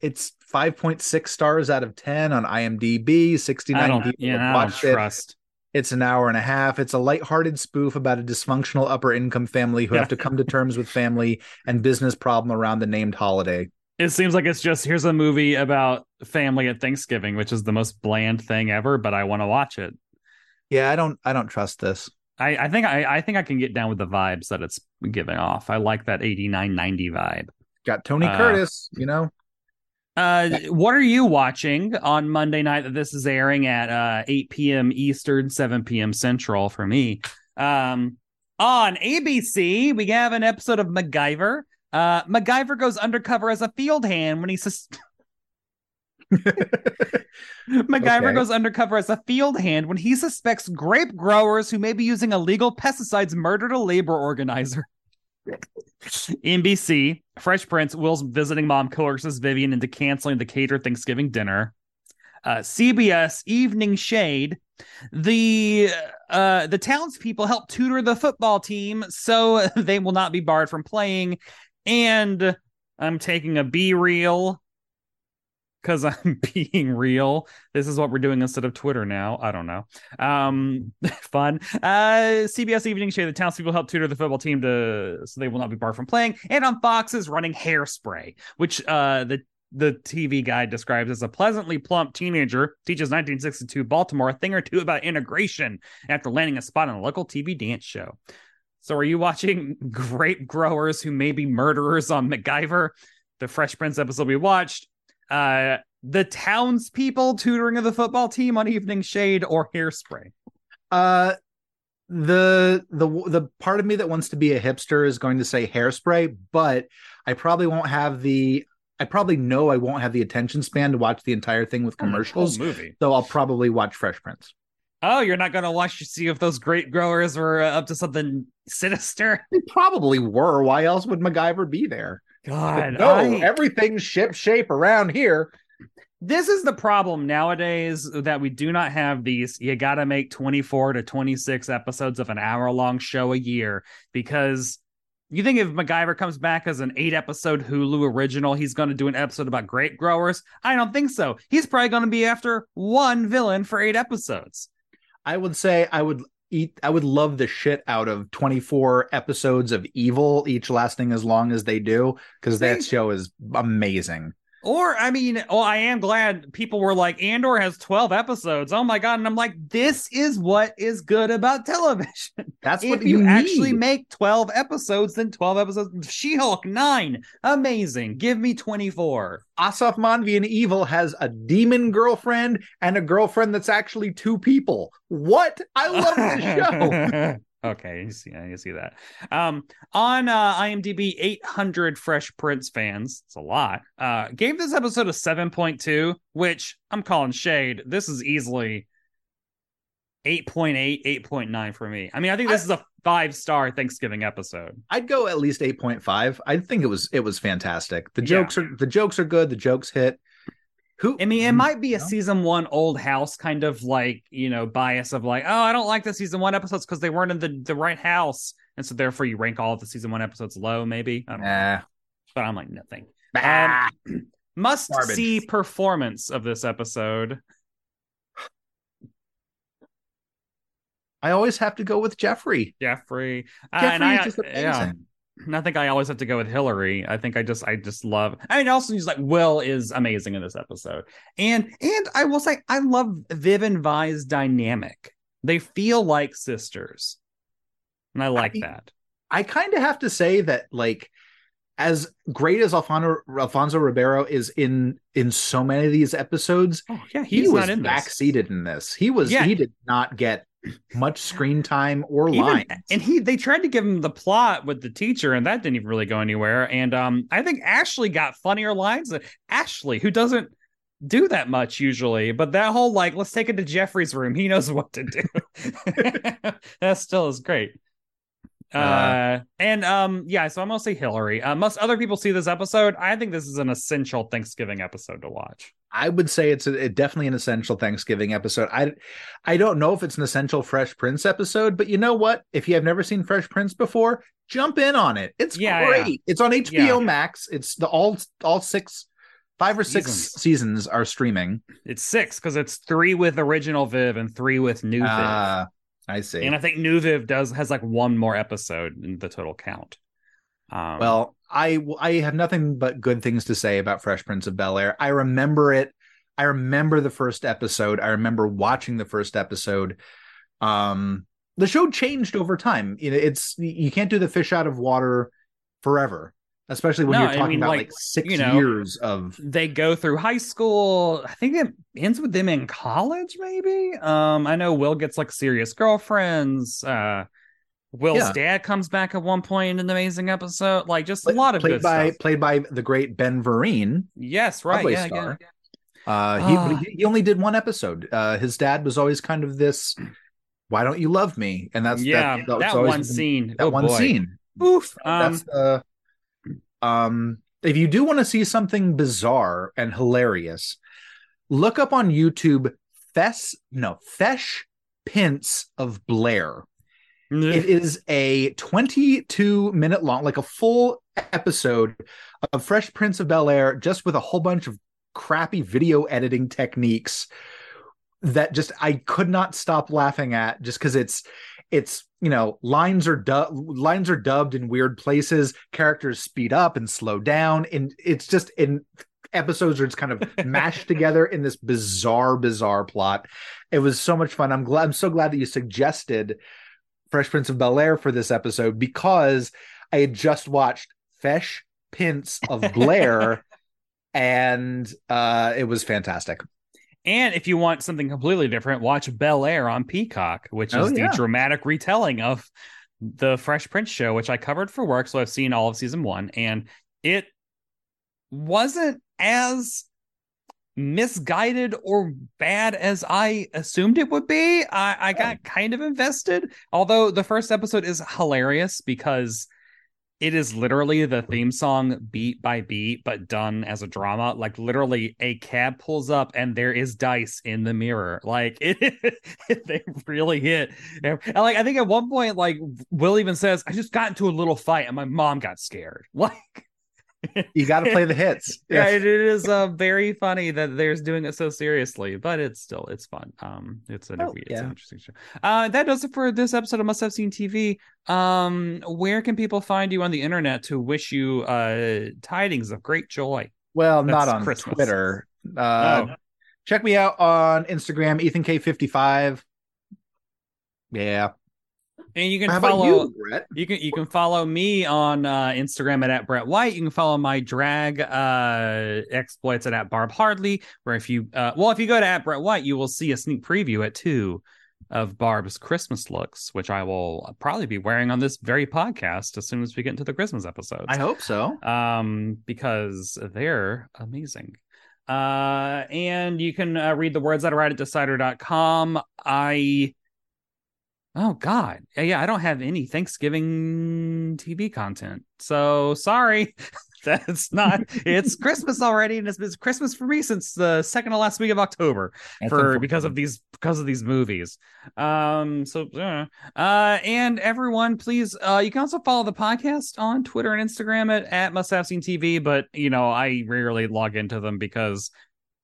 it's 5.6 stars out of 10 on IMDb. 69 people yeah, watched it. Trust. It's an hour and a half. It's a lighthearted spoof about a dysfunctional upper income family who have to come to terms with family and business problem around the named holiday. It seems like it's just here's a movie about family at Thanksgiving, which is the most bland thing ever, but I want to watch it. Yeah, I don't I don't trust this. I, I think I, I think I can get down with the vibes that it's giving off. I like that 89 90 vibe. Got Tony uh, Curtis, you know. Uh, what are you watching on Monday night that this is airing at uh 8 p.m. Eastern, 7 p.m. Central for me? Um, on ABC, we have an episode of MacGyver. Uh, MacGyver goes undercover as a field hand when he sus- *laughs* MacGyver okay. goes undercover as a field hand when he suspects grape growers who may be using illegal pesticides murdered a labor organizer. NBC, Fresh Prince, Will's visiting mom coerces Vivian into canceling the catered Thanksgiving dinner. uh, CBS Evening Shade. The uh, the townspeople help tutor the football team so *laughs* they will not be barred from playing. And I'm taking a BeReal because *laughs* I'm being real. This is what we're doing instead of Twitter now. I don't know. Um, *laughs* fun. Uh, CBS Evening Show. The townspeople help tutor the football team to so they will not be barred from playing. And on Fox is running Hairspray, which uh the the TV guide describes as a pleasantly plump teenager teaches 1962 Baltimore a thing or two about integration after landing a spot on a local TV dance show. So, are you watching *laughs* grape growers who may be murderers on MacGyver, the Fresh Prince episode we watched? uh, the townspeople tutoring of the football team on Evening Shade or Hairspray? Uh, the the the part of me that wants to be a hipster is going to say Hairspray, but I probably won't have the. I probably know I won't have the attention span to watch the entire thing with commercials. Oh, movie. So I'll probably watch Fresh Prince. Oh, you're not going to watch to see if those grape growers were uh, up to something sinister? *laughs* They probably were. Why else would MacGyver be there? God, no, I... everything's ship shape around here. This is the problem nowadays that we do not have these. You got to make 24 to 26 episodes of an hour long show a year because you think if MacGyver comes back as an eight episode Hulu original, he's going to do an episode about grape growers? I don't think so. He's probably going to be after one villain for eight episodes. I would say I would eat I would love the shit out of 24 episodes of Evil, each lasting as long as they do, because that show is amazing. Or, I mean, well, I am glad people were like, Andor has 12 episodes. Oh my God. And I'm like, this is what is good about television. *laughs* That's if what you, you actually make 12 episodes, then 12 episodes. She Hulk, nine. Amazing. Give me 24. Aasif Mandvi in Evil has a demon girlfriend and a girlfriend that's actually two people. What? I love this *laughs* show. *laughs* Okay, you see, you see that. Um, on uh, IMDb, 800 Fresh Prince fans, it's a lot, uh, gave this episode a 7.2, which I'm calling shade. This is easily 8.8, 8.9 for me. I mean, I think this I, is a five star Thanksgiving episode. I'd go at least 8.5. I think it was it was fantastic. The jokes yeah. are the jokes are good. The jokes hit. Who I mean, it might be a know? season one old house kind of like you know bias of like, oh, I don't like the season one episodes because they weren't in the the right house, and so therefore you rank all of the season one episodes low, maybe. I don't nah. know. But I'm like nothing. Um, *clears throat* must Garbage. see performance of this episode. I always have to go with Jeffrey. Jeffrey. Jeffrey uh, is just amazing. Yeah. I think I always have to go with Hilary. I think I just I just love. I mean, also he's like Will is amazing in this episode, and and I will say I love Viv and Vi's dynamic. They feel like sisters, and I like I, that. I kind of have to say that like as great as Alfonso Alfonso Ribeiro is in in so many of these episodes, oh, yeah, he was backseated in this. He was yeah. he did not get much screen time or lines. And he they tried to give him the plot with the teacher, and that didn't even really go anywhere. And um, I think Ashley got funnier lines. Ashley, who doesn't do that much usually, but that whole like, let's take it to Jeffrey's room. He knows what to do. *laughs* that still is great. Uh, uh, and um, yeah, so I'm gonna say Hilary. Uh, most other people see this episode. I think this is an essential Thanksgiving episode to watch. I would say it's a, definitely an essential Thanksgiving episode. I I don't know if it's an essential Fresh Prince episode, but you know what? If you have never seen Fresh Prince before, jump in on it. It's yeah, great. Yeah. It's on HBO yeah. Max. It's the all all six five or six seasons, seasons are streaming. It's six because it's three with original Viv and three with new Viv. I see. And I think New Viv does has like one more episode in the total count. Um, well, I I have nothing but good things to say about Fresh Prince of Bel Air. I remember it. I remember the first episode. I remember watching the first episode. Um, the show changed over time. You know, it's you can't do the fish out of water forever especially when no, you're talking I mean, about like, like six you know, years of they go through high school. I think it ends with them in college maybe? Um i know will gets like serious girlfriends. Uh will's yeah. dad comes back at one point in an amazing episode. Like just a lot of played by stuff. played by the great ben vereen yes right. Yeah, yeah, yeah, uh he, uh, he only did one episode. Uh his dad was always kind of this why don't you love me? And that's yeah that, that one been, scene. that oh, one boy. scene. Oof. Um, that's the um, if you do want to see something bizarre and hilarious, Look up on YouTube Fess no Fesh Pince of Blair. it is a 22 minute long, like a full episode of Fresh Prince of Bel Air, just with a whole bunch of crappy video editing techniques that just I could not stop laughing at just because it's it's you know lines are du- lines are dubbed in weird places characters speed up and slow down and it's just in episodes are just kind of *laughs* mashed together in this bizarre bizarre plot. It was so much fun. I'm glad i'm so glad that you suggested fresh prince of bel air for this episode because i had just watched fesh prince of blair *laughs* and uh it was fantastic and if you want something completely different, watch Bel Air on Peacock, which oh, is yeah. the dramatic retelling of the Fresh Prince show, which I covered for work. So I've seen all of season one, and it wasn't as misguided or bad as I assumed it would be. I, I got oh. kind of invested, although the first episode is hilarious because it is literally the theme song beat by beat but done as a drama. Like literally a cab pulls up and there is dice in the mirror. Like *laughs* it they really hit. And like i think at one point like will even says i just got into a little fight and my mom got scared. *laughs* Like you got to play the hits. *laughs* yeah, it, is uh, very funny that there's doing it so seriously, but it's still it's fun. Um, it's a oh, it's yeah. an interesting show. Uh, that does it for this episode of Must Have Seen TV. Um, where can people find you on the internet to wish you uh tidings of great joy? Well, That's not on Christmas. Twitter. Uh, oh. check me out on Instagram, Ethan K fifty five. Yeah, and you can How follow you, Brett? you can you can follow me on uh, Instagram at, at Brett White. You can follow my drag uh, exploits at, at Barb Hardley. Where if you uh, well, if you go to at Brett White, you will see a sneak preview at two of Barb's Christmas looks, which I will probably be wearing on this very podcast as soon as we get into the Christmas episodes. I hope so. Um, because they're amazing. Uh, and you can uh, read the words that are right at decider.com. I Oh God, yeah, I don't have any Thanksgiving TV content, so sorry. *laughs* That's not. it's *laughs* Christmas already, and it's been Christmas for me since the second to last week of October for because of these because of these movies. Um. So, uh, uh, and everyone, please, uh, you can also follow the podcast on Twitter and Instagram at at Must Have Seen TV. But you know, I rarely log into them because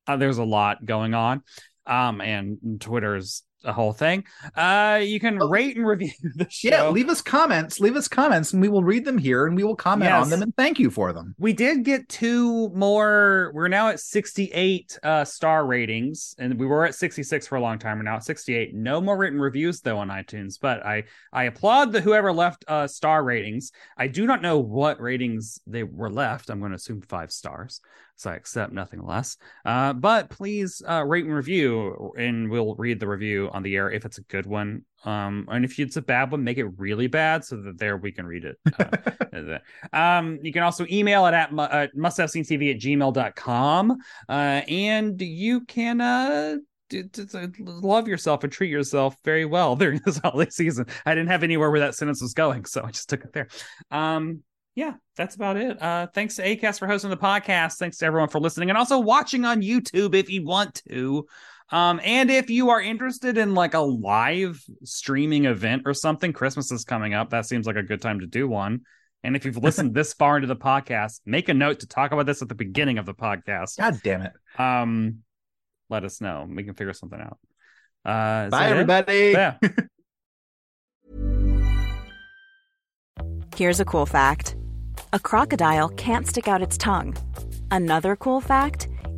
uh, there's a lot going on. Um, and Twitter's a whole thing. Uh, you can oh. rate and review *laughs* the show. Yeah, leave us comments. Leave us comments, and we will read them here, and we will comment yes. on them and thank you for them. We did get two more. We're now at sixty-eight uh, star ratings, and we were at sixty-six for a long time. We're now at sixty-eight. No more written reviews though on iTunes, but I I applaud the whoever left uh, star ratings. I do not know what ratings they were left. I'm going to assume five stars so I accept nothing less. Uh, but please uh, rate and review, and we'll read the review on the air if it's a good one. Um, and if it's a bad one, make it really bad so that there we can read it. Uh, *laughs* um, you can also email it at uh, musthaveseen.tv at gmail.com. Uh, and you can uh, love yourself and treat yourself very well *laughs* during this holiday season. I didn't have anywhere where that sentence was going, so I just took it there. Um, yeah, that's about it. Uh, thanks to Acast for hosting the podcast. Thanks to everyone for listening and also watching on YouTube if you want to. Um, and if you are interested in like a live streaming event or something, Christmas is coming up. That seems like a good time to do one. And if you've *laughs* listened this far into the podcast, make a note to talk about this at the beginning of the podcast. God damn it. Um, let us know. We can figure something out. Uh, Bye, everybody. Yeah. *laughs* Here's a cool fact a crocodile can't stick out its tongue. Another cool fact